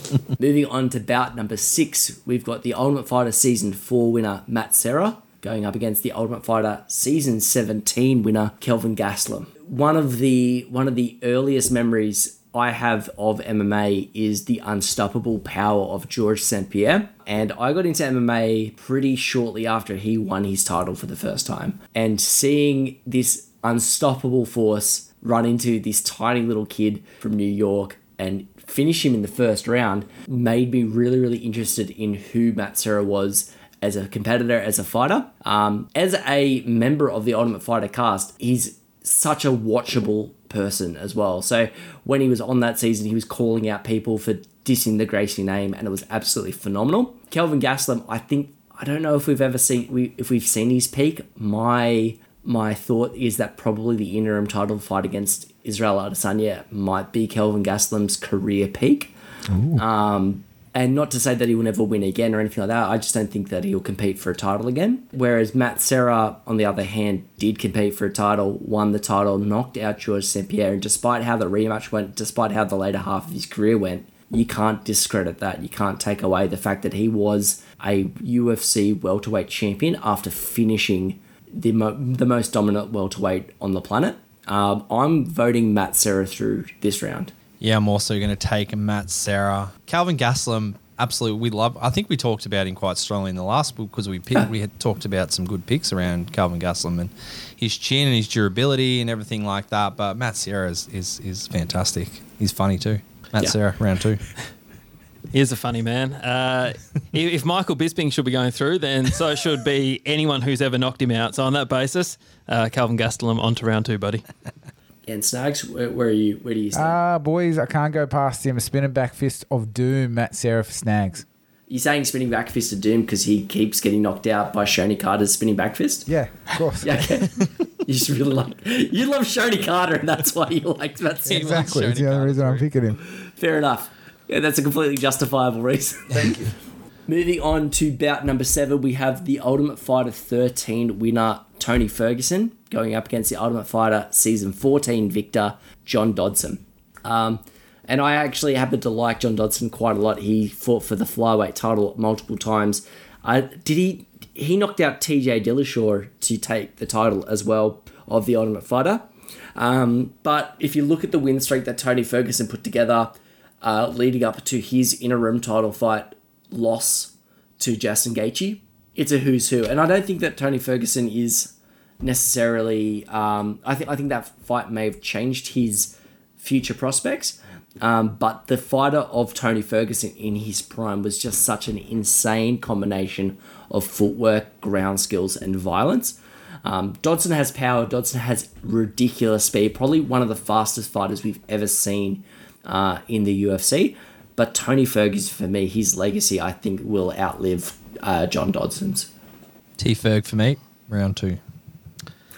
Moving on to bout number six, we've got the Ultimate Fighter season four winner Matt Serra going up against the Ultimate Fighter season seventeen winner Kelvin Gastelum. One of the one of the earliest memories I have of MMA is the unstoppable power of George St. Pierre. And I got into MMA pretty shortly after he won his title for the first time. And seeing this unstoppable force run into this tiny little kid from New York and finish him in the first round made me really, really interested in who Matt Serra was as a competitor, as a fighter. Um, as a member of the Ultimate Fighter cast, he's such a watchable person as well. So when he was on that season, he was calling out people for dissing the Gracie name, and it was absolutely phenomenal. Kelvin Gastelum, I think I don't know if we've ever seen we if we've seen his peak. My my thought is that probably the interim title fight against Israel Adesanya might be Kelvin Gastelum's career peak. Um, and not to say that he will never win again or anything like that. I just don't think that he'll compete for a title again. Whereas Matt Serra, on the other hand, did compete for a title, won the title, knocked out George St. Pierre. And despite how the rematch went, despite how the later half of his career went, you can't discredit that. You can't take away the fact that he was a UFC welterweight champion after finishing the, mo- the most dominant welterweight on the planet. Um, I'm voting Matt Serra through this round. Yeah, I'm also going to take Matt Serra. Calvin Gastelum, absolutely. We love. I think we talked about him quite strongly in the last book because we picked, we had talked about some good picks around Calvin Gastelum and his chin and his durability and everything like that. But Matt Serra is is, is fantastic. He's funny too. Matt Yeah. Serra, round two. Here's a funny man. Uh, if if Michael Bisping should be going through, then so should be anyone who's ever knocked him out. So on that basis, uh, Calvin Gastelum on to round two, buddy. And Snags, where, where are you? Where do you stand? Ah, boys, I can't go past him. A spinning back fist of doom, Matt Serra for snags. You're saying spinning back fist of doom because he keeps getting knocked out by Shonie Carter's spinning back fist? Yeah, of course. Yeah, okay. you just really like you love Shonie Carter, and that's why you like that. He scene. Exactly. Shonie It's the only Carter reason I'm picking him. Fair enough. Yeah, that's a completely justifiable reason. Thank you. Moving on to bout number seven, we have the Ultimate Fighter 13 winner Tony Ferguson going up against the Ultimate Fighter season 14 victor John Dodson. Um, and I actually happen to like John Dodson quite a lot. He fought for the flyweight title multiple times. Uh, did he? He knocked out T.J. Dillashaw to take the title as well of the Ultimate Fighter. Um, but if you look at the win streak that Tony Ferguson put together, uh, leading up to his interim title fight loss to Justin Gaethje, it's a who's who, and I don't think that Tony Ferguson is necessarily. Um, I think I think that fight may have changed his future prospects. Um, but the fighter of Tony Ferguson in his prime was just such an insane combination of footwork, ground skills, and violence. Um, Dodson has power. Dodson has ridiculous speed. Probably one of the fastest fighters we've ever seen uh, in the UFC. But Tony Ferguson, for me, his legacy, I think, will outlive uh, John Dodson's. T Ferg for me, round two.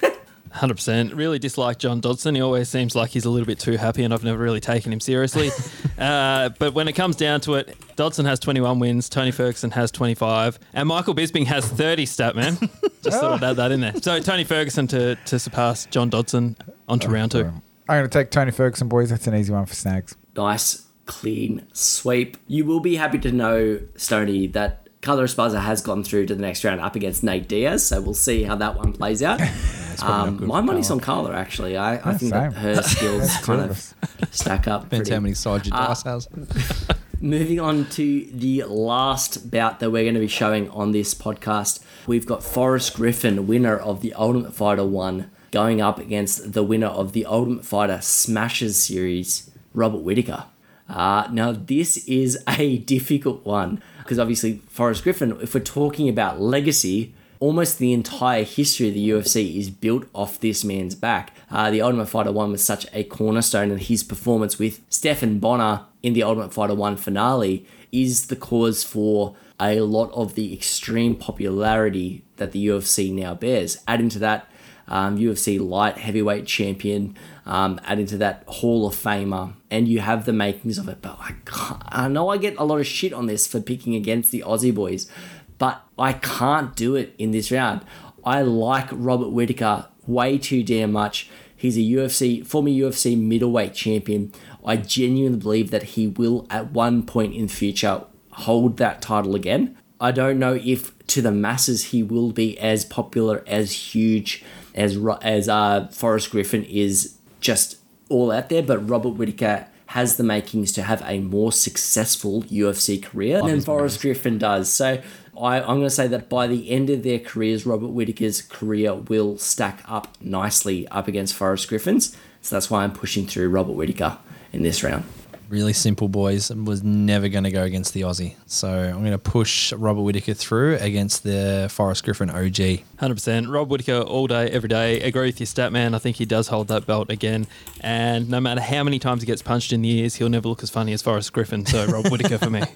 100%. Really dislike John Dodson. He always seems like he's a little bit too happy, and I've never really taken him seriously. uh, but when it comes down to it, Dodson has 21 wins, Tony Ferguson has 25, and Michael Bisping has 30 stat, man. Just thought I'd add that in there. So Tony Ferguson to, to surpass John Dodson onto round two. I'm going to take Tony Ferguson, boys. That's an easy one for snags. Nice, clean sweep. You will be happy to know, Stoney, that Carla Esparza has gone through to the next round up against Nate Diaz, so we'll see how that one plays out. probably um, my money's Carla. on Carla, actually. I, I think same. that her skills kind of of stack up. Depends pretty- how many sides your Uh, dice has. Moving on to the last bout that we're going to be showing on this podcast, we've got Forrest Griffin, winner of the Ultimate Fighter 1, going up against the winner of the Ultimate Fighter Smashes series, Robert Whitaker. Uh, now, this is a difficult one because obviously, Forrest Griffin, if we're talking about legacy, almost the entire history of the UFC is built off this man's back. Uh, the Ultimate Fighter 1 was such a cornerstone, and his performance with Stephan Bonnar in the Ultimate Fighter 1 finale is the cause for a lot of the extreme popularity that the UFC now bears. Add into that, um, UFC light heavyweight champion, um, add into that Hall of Famer, and you have the makings of it. But I, can't, I know I get a lot of shit on this for picking against the Aussie boys, but I can't do it in this round. I like Robert Whitaker way too damn much. He's a UFC former UFC middleweight champion. I genuinely believe that he will at one point in future hold that title again. I don't know if to the masses he will be as popular, as huge as as uh, Forrest Griffin is just all out there, but Robert Whitaker has the makings to have a more successful UFC career than Forrest Griffin does. So I, I'm going to say that by the end of their careers, Robert Whitaker's career will stack up nicely up against Forrest Griffin's. So that's why I'm pushing through Robert Whitaker in this round. Really simple, boys. Was never going to go against the Aussie. So I'm going to push Robert Whitaker through against the Forrest Griffin OG. 100%. Rob Whitaker all day, every day. Agree with your stat man. I think he does hold that belt again. And no matter how many times he gets punched in the ears, he'll never look as funny as Forrest Griffin. So Rob Whitaker for me.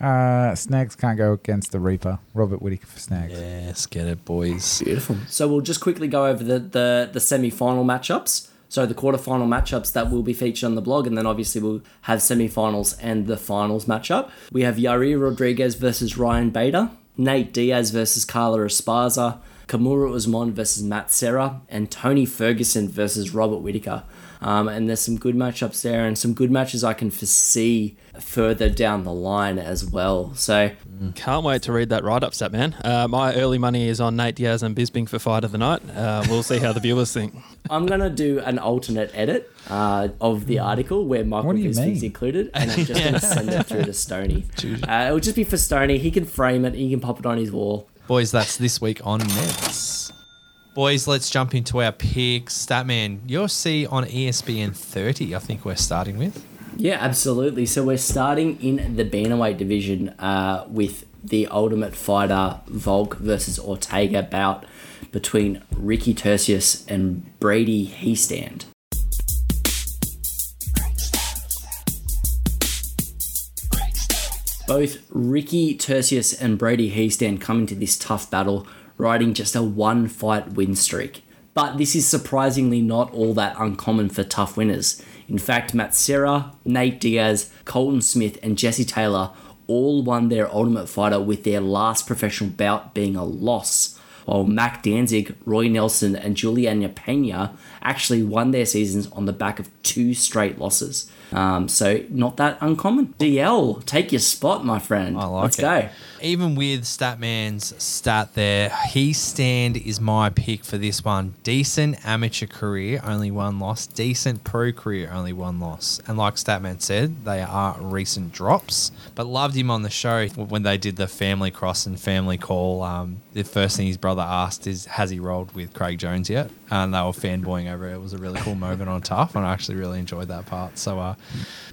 Uh, Snags can't go against the Reaper. Robert Whitaker for Snags. Yes, get it, boys. Beautiful. So we'll just quickly go over the, the, the semi final matchups. So the quarterfinal matchups that will be featured on the blog, and then obviously we'll have semi-finals and the finals matchup. We have Yair Rodriguez versus Ryan Bader, Nate Diaz versus Carla Esparza, Kamaru Usman versus Matt Serra, and Tony Ferguson versus Robert Whitaker. Um, and there's some good matchups there, and some good matches I can foresee further down the line as well. So Can't wait to read that write up, stat man. Uh, my early money is on Nate Diaz and Bisping for fight of the night. Uh, we'll see how the viewers think. I'm gonna do an alternate edit uh, of the article where Michael What do you Bisping's included, and I'm just gonna send it through to Stoney. Uh, it'll just be for Stoney. He can frame it. He can pop it on his wall. Boys, that's this week on Neds. Boys, let's jump into our picks. Statman, UFC on ESPN 30, I think we're starting with. Yeah, absolutely. So we're starting in the bantamweight division uh, with the Ultimate Fighter Volk versus Ortega bout between Ricky Turcios and Brady Hiestand. Both Ricky Turcios and Brady Hiestand come into this tough battle riding just a one fight win streak. But this is surprisingly not all that uncommon for TUF winners. In fact, Matt Serra, Nate Diaz, Colton Smith, and Jesse Taylor all won their Ultimate Fighter with their last professional bout being a loss, while Mac Danzig, Roy Nelson, and Juliana Pena actually won their seasons on the back of two straight losses. Um, so not that uncommon. DL, take your spot, my friend. I like Let's it. go. Even with Statman's stat there, Hiestand is my pick for this one. Decent amateur career, only one loss. Decent pro career, only one loss. And like Statman said, they are recent drops. But loved him on the show when they did the family cross and family call. Um, the first thing his brother asked is, "Has he rolled with Craig Jones yet?" And they were fanboying over it. It was a really cool moment on TUF, and I actually really enjoyed that part. So, uh,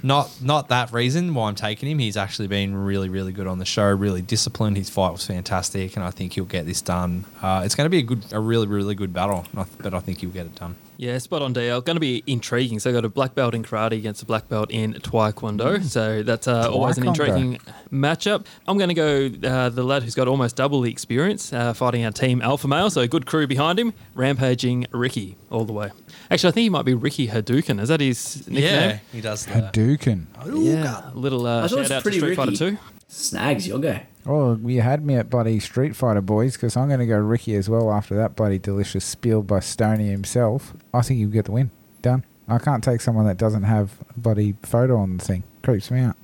not not that reason why I'm taking him. He's actually been really really good on the show. Really disciplined. His fight was fantastic, and I think he'll get this done. Uh, it's going to be a good, a really really good battle, but I think he'll get it done. Yeah, spot on DL. Going to be intriguing. So, got a black belt in karate against a black belt in taekwondo. So, that's uh, always an intriguing matchup. I'm going to go uh, the lad who's got almost double the experience uh, fighting our team Alpha Male. So, a good crew behind him. Rampaging Ricky all the way. Actually, I think he might be Ricky Hadouken. Is that his nickname? Yeah, he does that. Hadouken. Yeah. Little uh, I thought it shout was out to pretty Street Fighter Ricky. 2. Snags, you'll go. Oh, you had me at bloody Street Fighter boys because I'm going to go Ricky as well after that bloody delicious spiel by Stoney himself. I think he'll get the win. Done. I can't take someone that doesn't have a bloody photo on the thing. Creeps me out.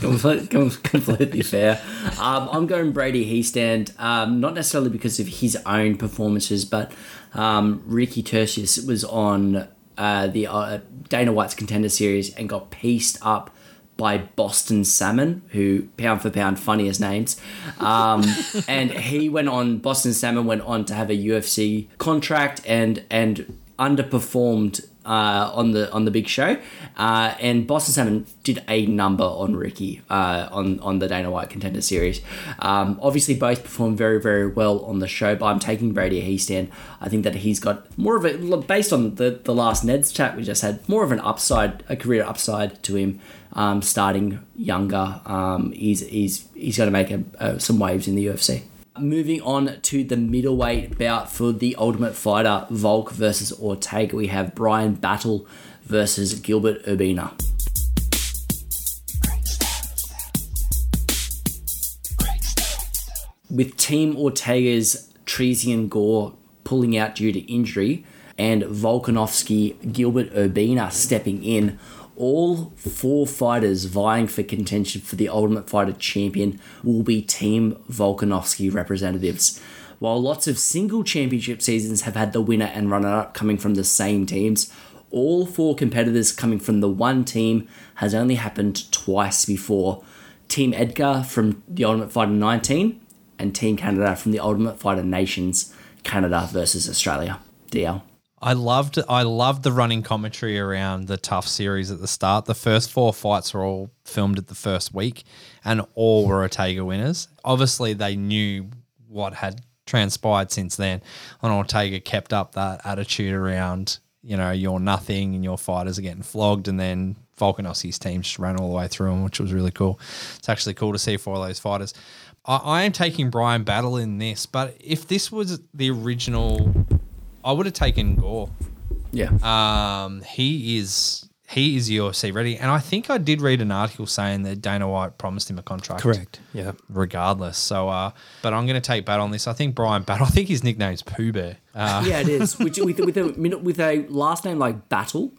Complete- completely fair. Um, I'm going Brady Hiestand, um, not necessarily because of his own performances, but um, Ricky Turcios was on uh, the uh, Dana White's Contender Series and got pieced up by Boston Salmon, who pound for pound funniest names. Um, and he went on. Boston Salmon went on to have a UFC contract and and underperformed uh, on the on the big show, uh, and Boston Salmon did a number on Ricky uh, on on the Dana White Contender Series. Um, obviously, both performed very very well on the show, but I'm taking Brady Hiestand. I think that he's got more of a based on the the last Ned's chat we just had, more of an upside, a career upside to him. Um, starting younger, um, he's he's he's going to make a, some waves in the UFC. Moving on to the middleweight bout for the Ultimate Fighter, Volk versus Ortega, we have Brian Battle versus Gilbert Urbina. With Team Ortega's Trezian Gore pulling out due to injury and Volkanovski Gilbert Urbina stepping in, all four fighters vying for contention for the Ultimate Fighter champion will be Team Volkanovski representatives. While lots of single championship seasons have had the winner and runner up coming from the same teams, all four competitors coming from the one team has only happened twice before. Team Edgar from the Ultimate Fighter 19 and Team Canada from the Ultimate Fighter Nations, Canada versus Australia. DL. I loved I loved the running commentary around the TUF series at the start. The first four fights were all filmed at the first week, and all were Ortega winners. Obviously, they knew what had transpired since then, and Ortega kept up that attitude around you know you're nothing and your fighters are getting flogged, and then Volkanovski's team just ran all the way through them, which was really cool. It's actually cool to see four of those fighters. I, I am taking Brian Battle in this, but if this was the original I would have taken Gore. Yeah. Um, he is he is UFC ready, and I think I did read an article saying that Dana White promised him a contract. Correct. Yeah. Regardless, so uh, but I'm going to take Battle on this. I think Brian Battle. I think his nickname's Pooh Bear. Uh, yeah, it is. Which, with, with, a, with a last name like Battle,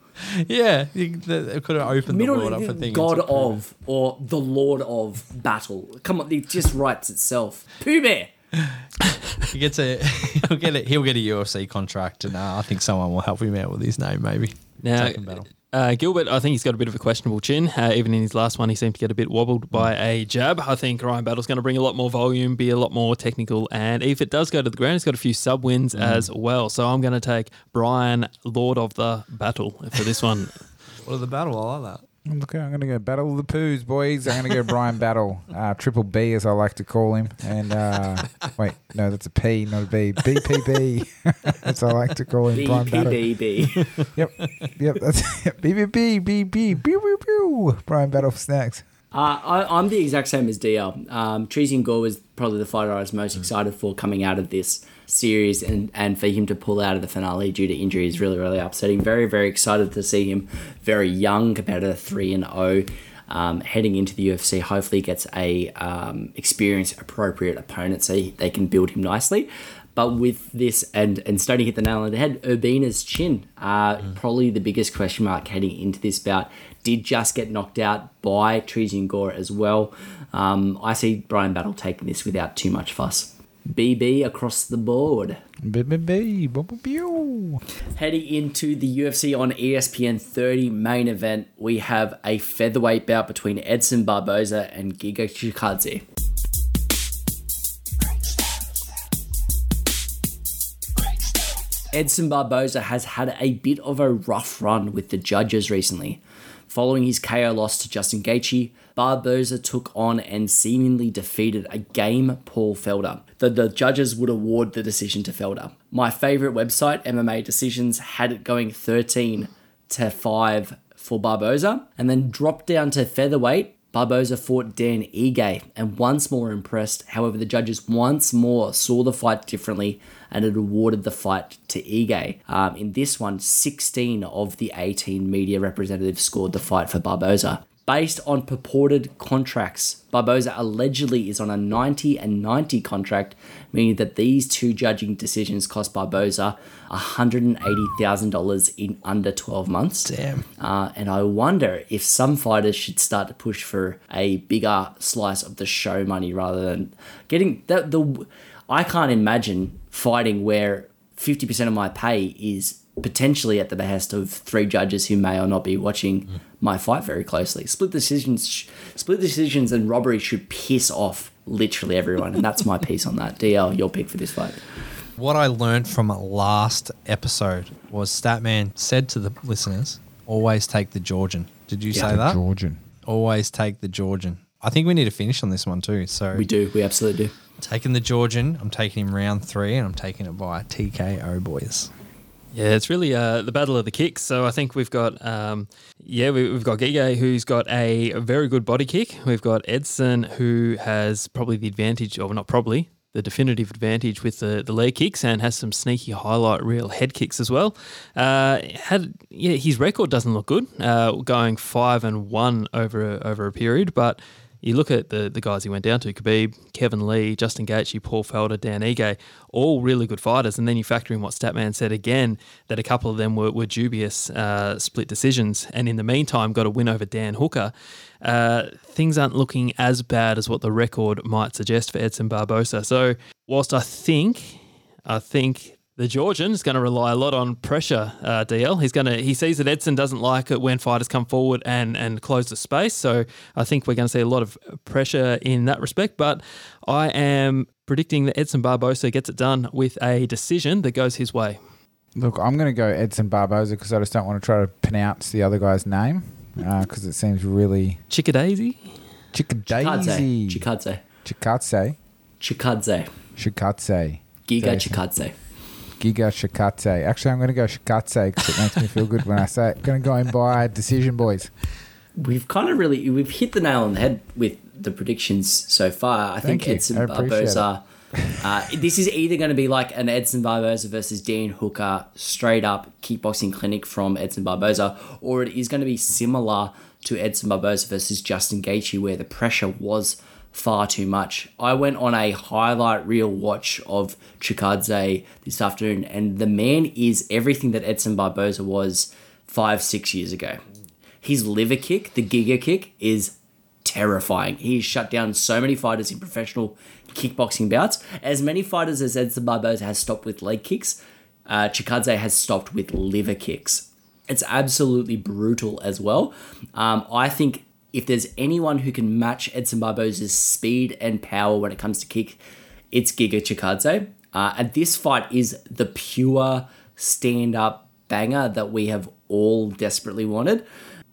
yeah, it could have opened the world up for things. God of or the Lord of Battle. Come on, it just writes itself. Pooh Bear. He gets a he'll get it. He'll get a UFC contract, and uh, I think someone will help him out with his name. Maybe now, uh, Gilbert, I think he's got a bit of a questionable chin. Uh, even in his last one, he seemed to get a bit wobbled by a jab. I think Ryan Battle's going to bring a lot more volume, be a lot more technical, and if it does go to the ground, he's got a few sub wins mm. as well. So I'm going to take Brian, Lord of the Battle, for this one. Lord of the Battle, I like that. Okay, I'm going to go Battle of the Poos, boys. I'm going to go Brian Battle, uh, Triple B as I like to call him. And uh, wait, no, that's a P, not a B. BPB, as I like to call him. Brian Battle. BPB. yep, yep, that's it. BPB, BB, BB, Brian Battle for Snags. Uh, I, am the exact same as DL. Um, Trezian Gore was probably the fighter I was most excited for coming out of this series, and, and for him to pull out of the finale due to injury is really, really upsetting. Very, very excited to see him very young competitor, 3 and 0. Um, heading into the UFC, hopefully gets a um, experience appropriate opponent so they can build him nicely. But with this, and and Stoney hit the nail on the head, Urbina's chin, uh, mm. probably the biggest question mark heading into this bout did just get knocked out by Trezian Gore as well. Um, I see Brian Battle taking this without too much fuss. BB across the board. BBB. Heading into the UFC on ESPN 30 main event, we have a featherweight bout between Edson Barboza and Giga Chikadze. Edson Barboza has had a bit of a rough run with the judges recently. Following his KO loss to Justin Gaethje, Barboza took on and seemingly defeated a game Paul Felder. The, the judges would award the decision to Felder. My favourite website, MMA Decisions, had it going 13 to 5 for Barboza, and then dropped down to featherweight. Barboza fought Dan Ige and once more impressed. However, the judges once more saw the fight differently and had awarded the fight to Ige. Um, in this one, 16 of the 18 media representatives scored the fight for Barboza. Based on purported contracts, Barboza allegedly is on a 90 and 90 contract, meaning that these two judging decisions cost Barboza $180,000 in under 12 months. Damn. Uh, and I wonder if some fighters should start to push for a bigger slice of the show money rather than getting the, the I can't imagine fighting where 50% of my pay is potentially at the behest of three judges who may or not be watching mm. my fight very closely. Split decisions split decisions and robbery should piss off literally everyone and that's my piece on that. DL, your pick for this fight. What I learned from last episode was Statman said to the listeners, always take the Georgian. Did you Yeah. say that? Georgian. Always take the Georgian. I think we need to finish on this one too. So We do, we absolutely do. taking the Georgian, I'm taking him round three, and I'm taking it by TKO boys. Yeah, it's really uh, the battle of the kicks. So I think we've got, um, yeah, we, we've got Giga who's got a very good body kick. We've got Edson who has probably the advantage, or not probably, the definitive advantage with the, the leg kicks and has some sneaky highlight reel head kicks as well. Uh, had yeah, his record doesn't look good, uh, going five and one over a, over a period, but. You look at the, the guys he went down to Khabib, Kevin Lee, Justin Gaethje, Paul Felder, Dan Ige, all really good fighters. And then you factor in what Statman said again, that a couple of them were, were dubious uh, split decisions. And in the meantime, got a win over Dan Hooker. Uh, things aren't looking as bad as what the record might suggest for Edson Barboza. So, whilst I think, I think the Georgian is going to rely a lot on pressure. Uh, DL, he's going to he sees that Edson doesn't like it when fighters come forward and and close the space. So I think we're going to see a lot of pressure in that respect. But I am predicting that Edson Barboza gets it done with a decision that goes his way. Look, I'm going to go Edson Barboza because I just don't want to try to pronounce the other guy's name because it seems really Chickadaisy. Chikadaisy. Chikadze. Chikatse. Chikadze. Chikatse. Giga Jason. Chikadze. Giga Shikatse. Actually, I'm going to go Shikatse because it makes me feel good when I say it. Going to go in by decision, boys. We've kind of really we've hit the nail on the head with the predictions so far. I Thank think you. Edson I Barboza. Uh, this is either going to be like an Edson Barboza versus Dean Hooker straight up kickboxing clinic from Edson Barboza, or it is going to be similar to Edson Barboza versus Justin Gaethje, where the pressure was far too much. I went on a highlight reel watch of Chikadze this afternoon, and the man is everything that Edson Barboza was five, six years ago. His liver kick, the Giga kick, is terrifying. He's shut down so many fighters in professional kickboxing bouts. As many fighters as Edson Barboza has stopped with leg kicks, uh, Chikadze has stopped with liver kicks. It's absolutely brutal as well. Um, I think if there's anyone who can match Edson Barboza's speed and power when it comes to kick, it's Giga Chikadze. Uh, and this fight is the pure stand-up banger that we have all desperately wanted.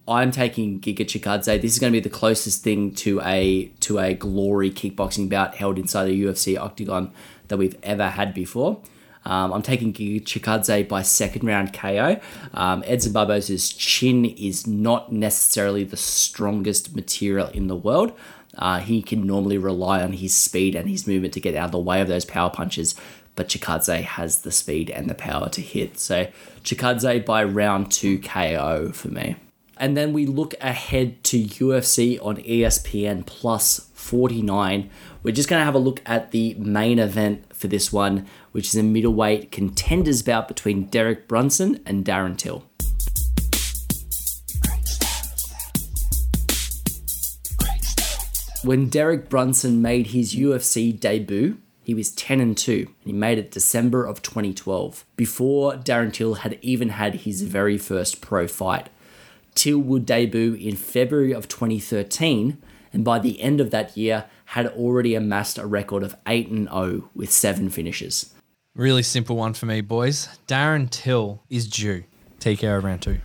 I'm taking Giga Chikadze. This is going to be the closest thing to a to a glory kickboxing bout held inside a UFC octagon that we've ever had before. Um, I'm taking Giga Chikadze by second round KO. Um, Edson Barboza's chin is not necessarily the strongest material in the world. Uh, he can normally rely on his speed and his movement to get out of the way of those power punches, but Chikadze has the speed and the power to hit. So Chikadze by round two KO for me. And then we look ahead to UFC on ESPN Plus 49. We're just going to have a look at the main event for this one, which is a middleweight contenders bout between Derek Brunson and Darren Till. When Derek Brunson made his UFC debut, he was 10 and 2, and he made it December of 2012, before Darren Till had even had his very first pro fight. Till would debut in February of 2013, and by the end of that year, had already amassed a record of 8 and 0 with 7 finishes. Really simple one for me, boys. Darren Till is due. TKO round two.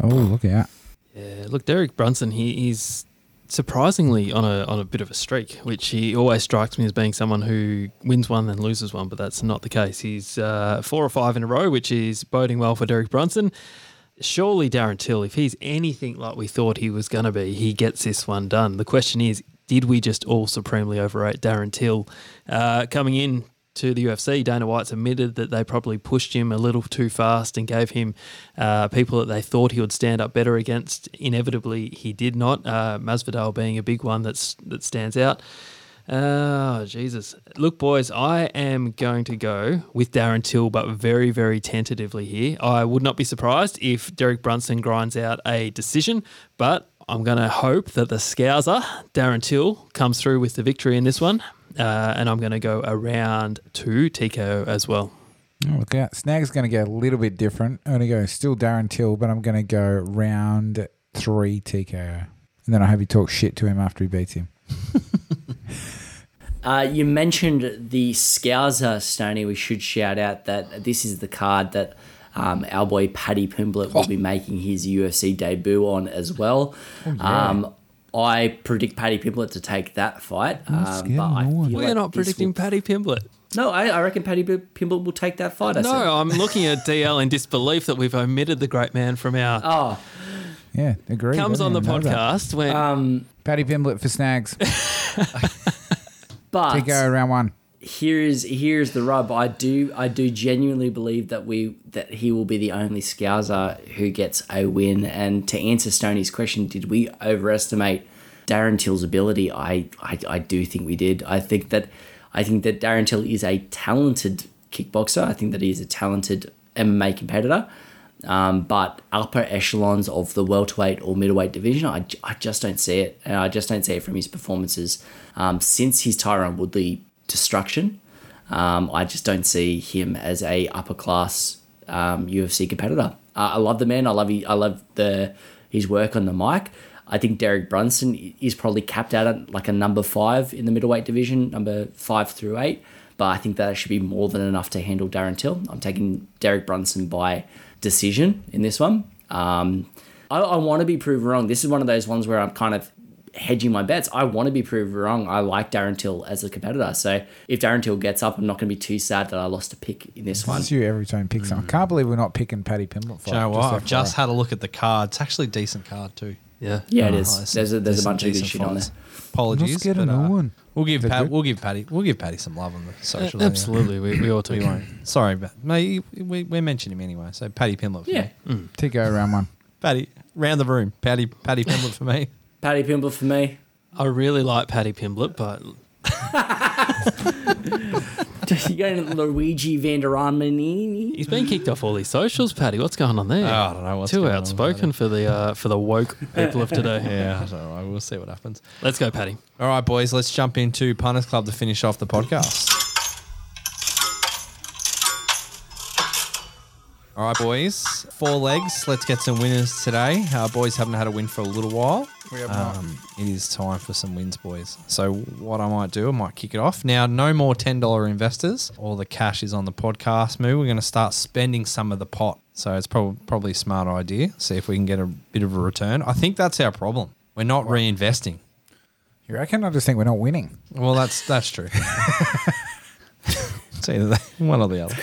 Oh, look out. Yeah, look, Derek Brunson, he, he's surprisingly on a on a bit of a streak, which he always strikes me as being someone who wins one and loses one, but that's not the case. He's uh, four or five in a row, which is boding well for Derek Brunson. Surely Darren Till, if he's anything like we thought he was going to be, he gets this one done. The question is, did we just all supremely overrate Darren Till uh, coming in? To the UFC, Dana White's admitted that they probably pushed him a little too fast and gave him uh, people that they thought he would stand up better against. Inevitably, he did not. Uh, Masvidal being a big one that's that stands out. Oh, Jesus. Look, boys, I am going to go with Darren Till, but very, very tentatively here. I would not be surprised if Derek Brunson grinds out a decision, but I'm going to hope that the Scouser, Darren Till, comes through with the victory in this one. Uh, and I'm going to go around to TKO as well. Oh, look out. Snag's going to get a little bit different. I'm going to go still Darren Till, but I'm going to go round three TKO. And then I hope he talks shit to him after he beats him. Uh, you mentioned the Scouser, Stoney. We should shout out that this is the card that um, our boy Paddy Pimblett will be making his UFC debut on as well. um, I predict Paddy Pimblett to take that fight. Um, but I feel We're like not predicting will- Paddy Pimblett. no, I, I reckon Paddy Pimblett will take that fight. No, said. I'm looking at DL in disbelief that we've omitted the great man from our. Oh, Yeah, agree. comes on the podcast when um, Paddy Pimblett for Snags. but TKO round one. Here's here's the rub. I do I do genuinely believe that we that he will be the only Scouser who gets a win. And to answer Stoney's question, did we overestimate Darren Till's ability? I, I I do think we did. I think that I think that Darren Till is a talented kickboxer. I think that he is a talented MMA competitor. Um, but upper echelons of the welterweight or middleweight division, I, I just don't see it. And I just don't see it from his performances um, since his Tyron Woodley destruction. Um, I just don't see him as a upper class um, UFC competitor. Uh, I love the man. I love he, I love the his work on the mic. I think Derek Brunson is probably capped out at like a number five in the middleweight division, number five through eight. But I think that should be more than enough to handle Darren Till. I'm taking Derek Brunson by decision in this one. Um, I, I want to be proven wrong. This is one of those ones where I'm kind of hedging my bets. I want to be proved wrong. I like Darren Till as a competitor. So if Darren Till gets up, I'm not going to be too sad that I lost a pick in this one. It's you every time pick someone. I can't believe we're not picking Paddy Pimblett for Do you know what? I've just had a look at the card. It's actually a decent card too. yeah. Yeah, it Oh, is. There's a, there's a bunch of good shit on there. Apologies. I'm not scared of but, uh, one. We'll give They're Pat, we'll give Paddy we'll give Paddy some love on the social. Uh, Absolutely, we, we ought to. We won't. Sorry, but mate, we, we mentioned him anyway. So Paddy Pimblett for Yeah. me. TKO round one. Paddy, round the room. Paddy Paddy Pimblett for me. Paddy Pimblett for me. I really like Paddy Pimblett, but You're going to Luigi Vanderanmanini. he's been kicked off all these socials. Paddy, what's going on there? Oh, I don't know what's Too going on, outspoken for the uh, for the woke people of today. Yeah, I don't know. We'll see what happens. Let's go, Paddy. All right, boys, let's jump into Punters Club to finish off the podcast. All right, boys, four legs. Let's get some winners today. Our boys haven't had a win for a little while. We have not. Um, it is time for some wins, boys. So, what I might do, I might kick it off. Now, no more $10 investors. All the cash is on the podcast move. We're going to start spending some of the pot. So, it's prob- probably a smart idea. See if we can get a bit of a return. I think that's our problem. We're not reinvesting. You reckon? I just think we're not winning. Well, that's that's true. it's either that- one or the other.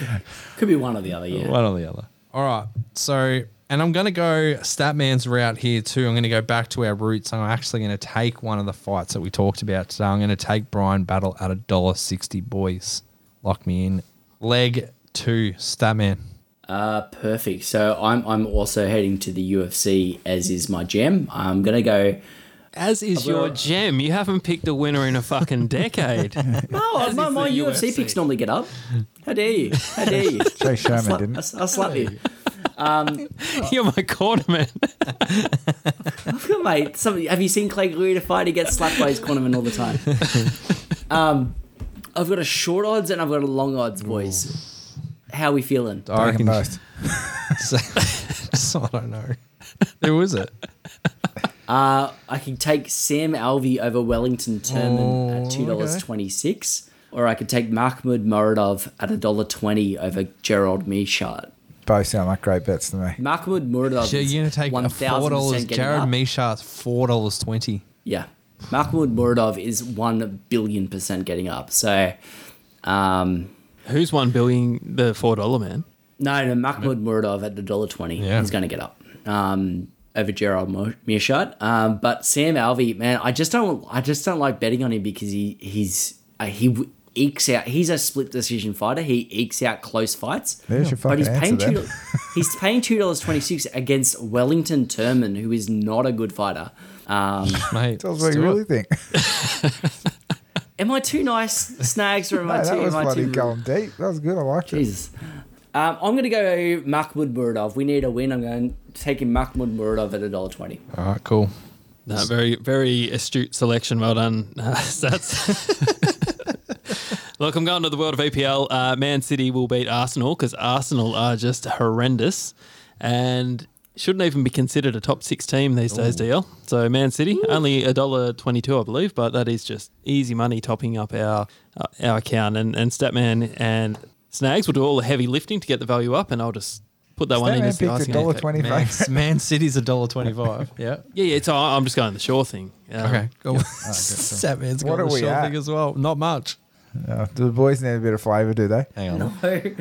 Could be one or the other, yeah. One or the other. All right. So, and I'm going to go Statman's route here too. I'm going to go back to our roots. I'm actually going to take one of the fights that we talked about today. I'm going to take Brian Battle at a dollar sixty. Boys, lock me in. Leg two, Statman. Uh, perfect. So I'm I'm also heading to the UFC, as is my gem. I'm gonna go. As is your gem. You haven't picked a winner in a fucking decade. Oh, my, my UFC, UFC. picks normally get up. How dare you? How dare you? Jay Sherman Slut- didn't. I'll, I'll slap you. You're my cornerman. Mate, some, have you seen Clay Guida fight? He gets slapped by his cornerman all the time. Um, I've got a short odds and I've got a long odds, boys. How are we feeling? I reckon. both. so, I don't know. Who was it? Uh, I can take Sam Alvey over Wellington Turman Oh, at two dollars twenty six, or I could take Mahmoud Muradov at a dollar twenty over Gerald Meerschaert. Both sound like great bets to me. Mahmoud Muradov. So you're going to take a four dollars. Jared Meerschaert's four dollars twenty. Yeah, Mahmoud Muradov is one billion percent getting up. So, um, Who's one billion the four dollar man? no, no, Mahmoud Muradov at the dollar twenty. Yeah. He's going to get up. Um, over Gerald Mo- Meerschaert. Um, but Sam Alvey, man, I just don't, I just don't like betting on him because he, he's, uh, he, ekes out. He's a split decision fighter. He ekes out close fights. There's your But he's paying answer two. He's paying two dollars twenty six against Wellington Turman, who is not a good fighter. Um, Mate, Tell us what you really think. am I too nice, Snags, or am I too? that was am I bloody too? going deep. That was good. I liked it. Jesus. Um, I'm going to go Mahmoud Muradov. We need a win. I'm going to take him Mahmoud Muradov at $1.20. All right, cool. No, very, very astute selection. Well done, uh, Stats. Look, I'm going to the world of APL. Uh, Man City will beat Arsenal because Arsenal are just horrendous and shouldn't even be considered a top six team these days, DL. So Man City, only a dollar twenty-two, I believe, but that is just easy money topping up our uh, our account. And, and Statman and Snags will do all the heavy lifting to get the value up, and I'll just put that one in Statman as the picked a icing. dollar the cake. twenty Man. Man City's a dollar twenty-five. Yeah. Yeah, yeah. So I'm just going the sure thing. Um, Okay, cool. good. Satman's What got are the we short at? thing as well. Not much. Uh, do the boys need a bit of flavour, do they? Hang on. I-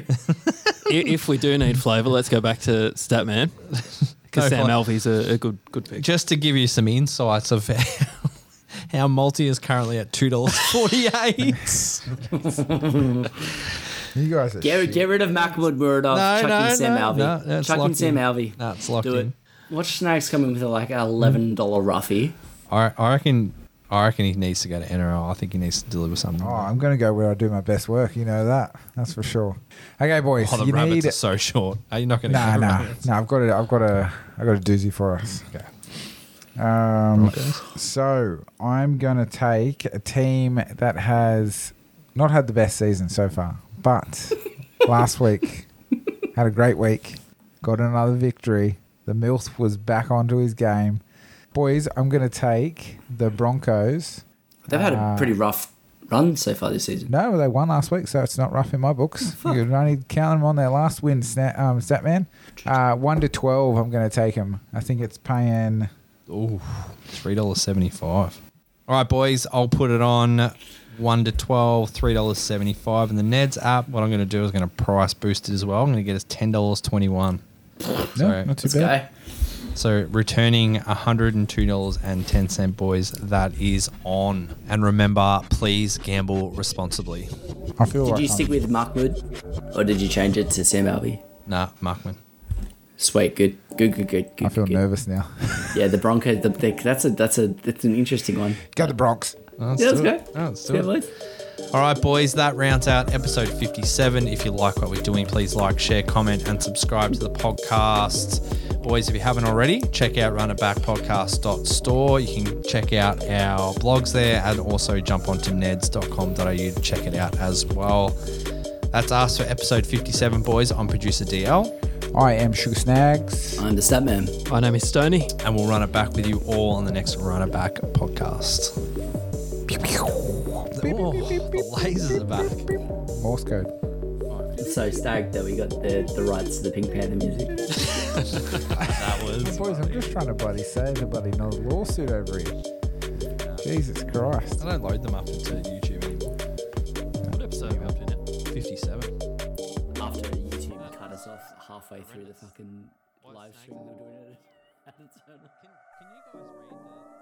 if we do need flavour, let's go back to Statman because No Sam fla- Alvey's a, a good good pick. Just to give you some insights of how, how multi is currently at two dollars forty-eight. You guys are Get, shit. get rid of Mahmoud Muradov. No, chuck no, in Sam no, Alvey. no, that's chuck in locked Sam in. Alvey. No, it's locked Do in. it. Watch Snags coming with like an $11 roughy. I, I reckon. I reckon he needs to go to NRL. I think he needs to deliver something. Oh, I'm going to go where I do my best work. You know that. That's for sure. Okay, boys. Oh, the you rabbits need. are so short. Are you not going to? Nah, nah, nah. I've got it. I've got a, I've got a doozy for us. Okay. Um, so I'm going to take a team that has not had the best season so far, but last week had a great week, got another victory. The MILF was back onto his game. Boys, I'm going to take the Broncos. They've had a Uh, pretty rough run so far this season. No, they won last week, so it's not rough in my books. you could only count them on their last win, Stat, um, Statman. Uh, 1 to 12, I'm going to take them. I think it's paying. Ooh, three dollars seventy-five. All right, boys. I'll put it on one to twelve, three dollars seventy-five. And the Neds app, what I'm going to do is going to price boost it as well. I'm going to get us ten dollars twenty-one. No, So, not too bad. go. so returning hundred and two dollars and ten cent, boys. That is on. And remember, please gamble responsibly. I feel Did like you I'm- stick with Markwood, or did you change it to Sam Alvey? Nah, Markman. Sweet, good, good, good, good. good I feel good. nervous now. Yeah, the Broncos. The, the, that's a that's a that's an interesting one. Go the Bronx. Let's Yeah, let's do go. it. Oh, let's do Yeah, it. boys. All right, boys, that rounds out episode 57. If you like what we're doing, please like, share, comment, and subscribe to the podcast. Boys, if you haven't already, check out runitbackpodcast.store. You can check out our blogs there and also jump onto neds.com.au to check it out as well. That's us for episode 57, boys. I'm producer DL, I am Sugar Snags. I'm the stat man. My name is Stoney. and we'll run it back with you all on the next Run It Back podcast. Oh, the lasers are back. Morse code. So stoked that we got the, the rights to the Pink Panther music. That was. Boys, I'm just trying to bloody save a bloody no lawsuit over here. Jesus Christ. I don't load them up into YouTube anymore. What episode are we up to now? 57. After YouTube cut us off halfway through the fucking live stream we were doing it at the turn. Can, can you guys read the?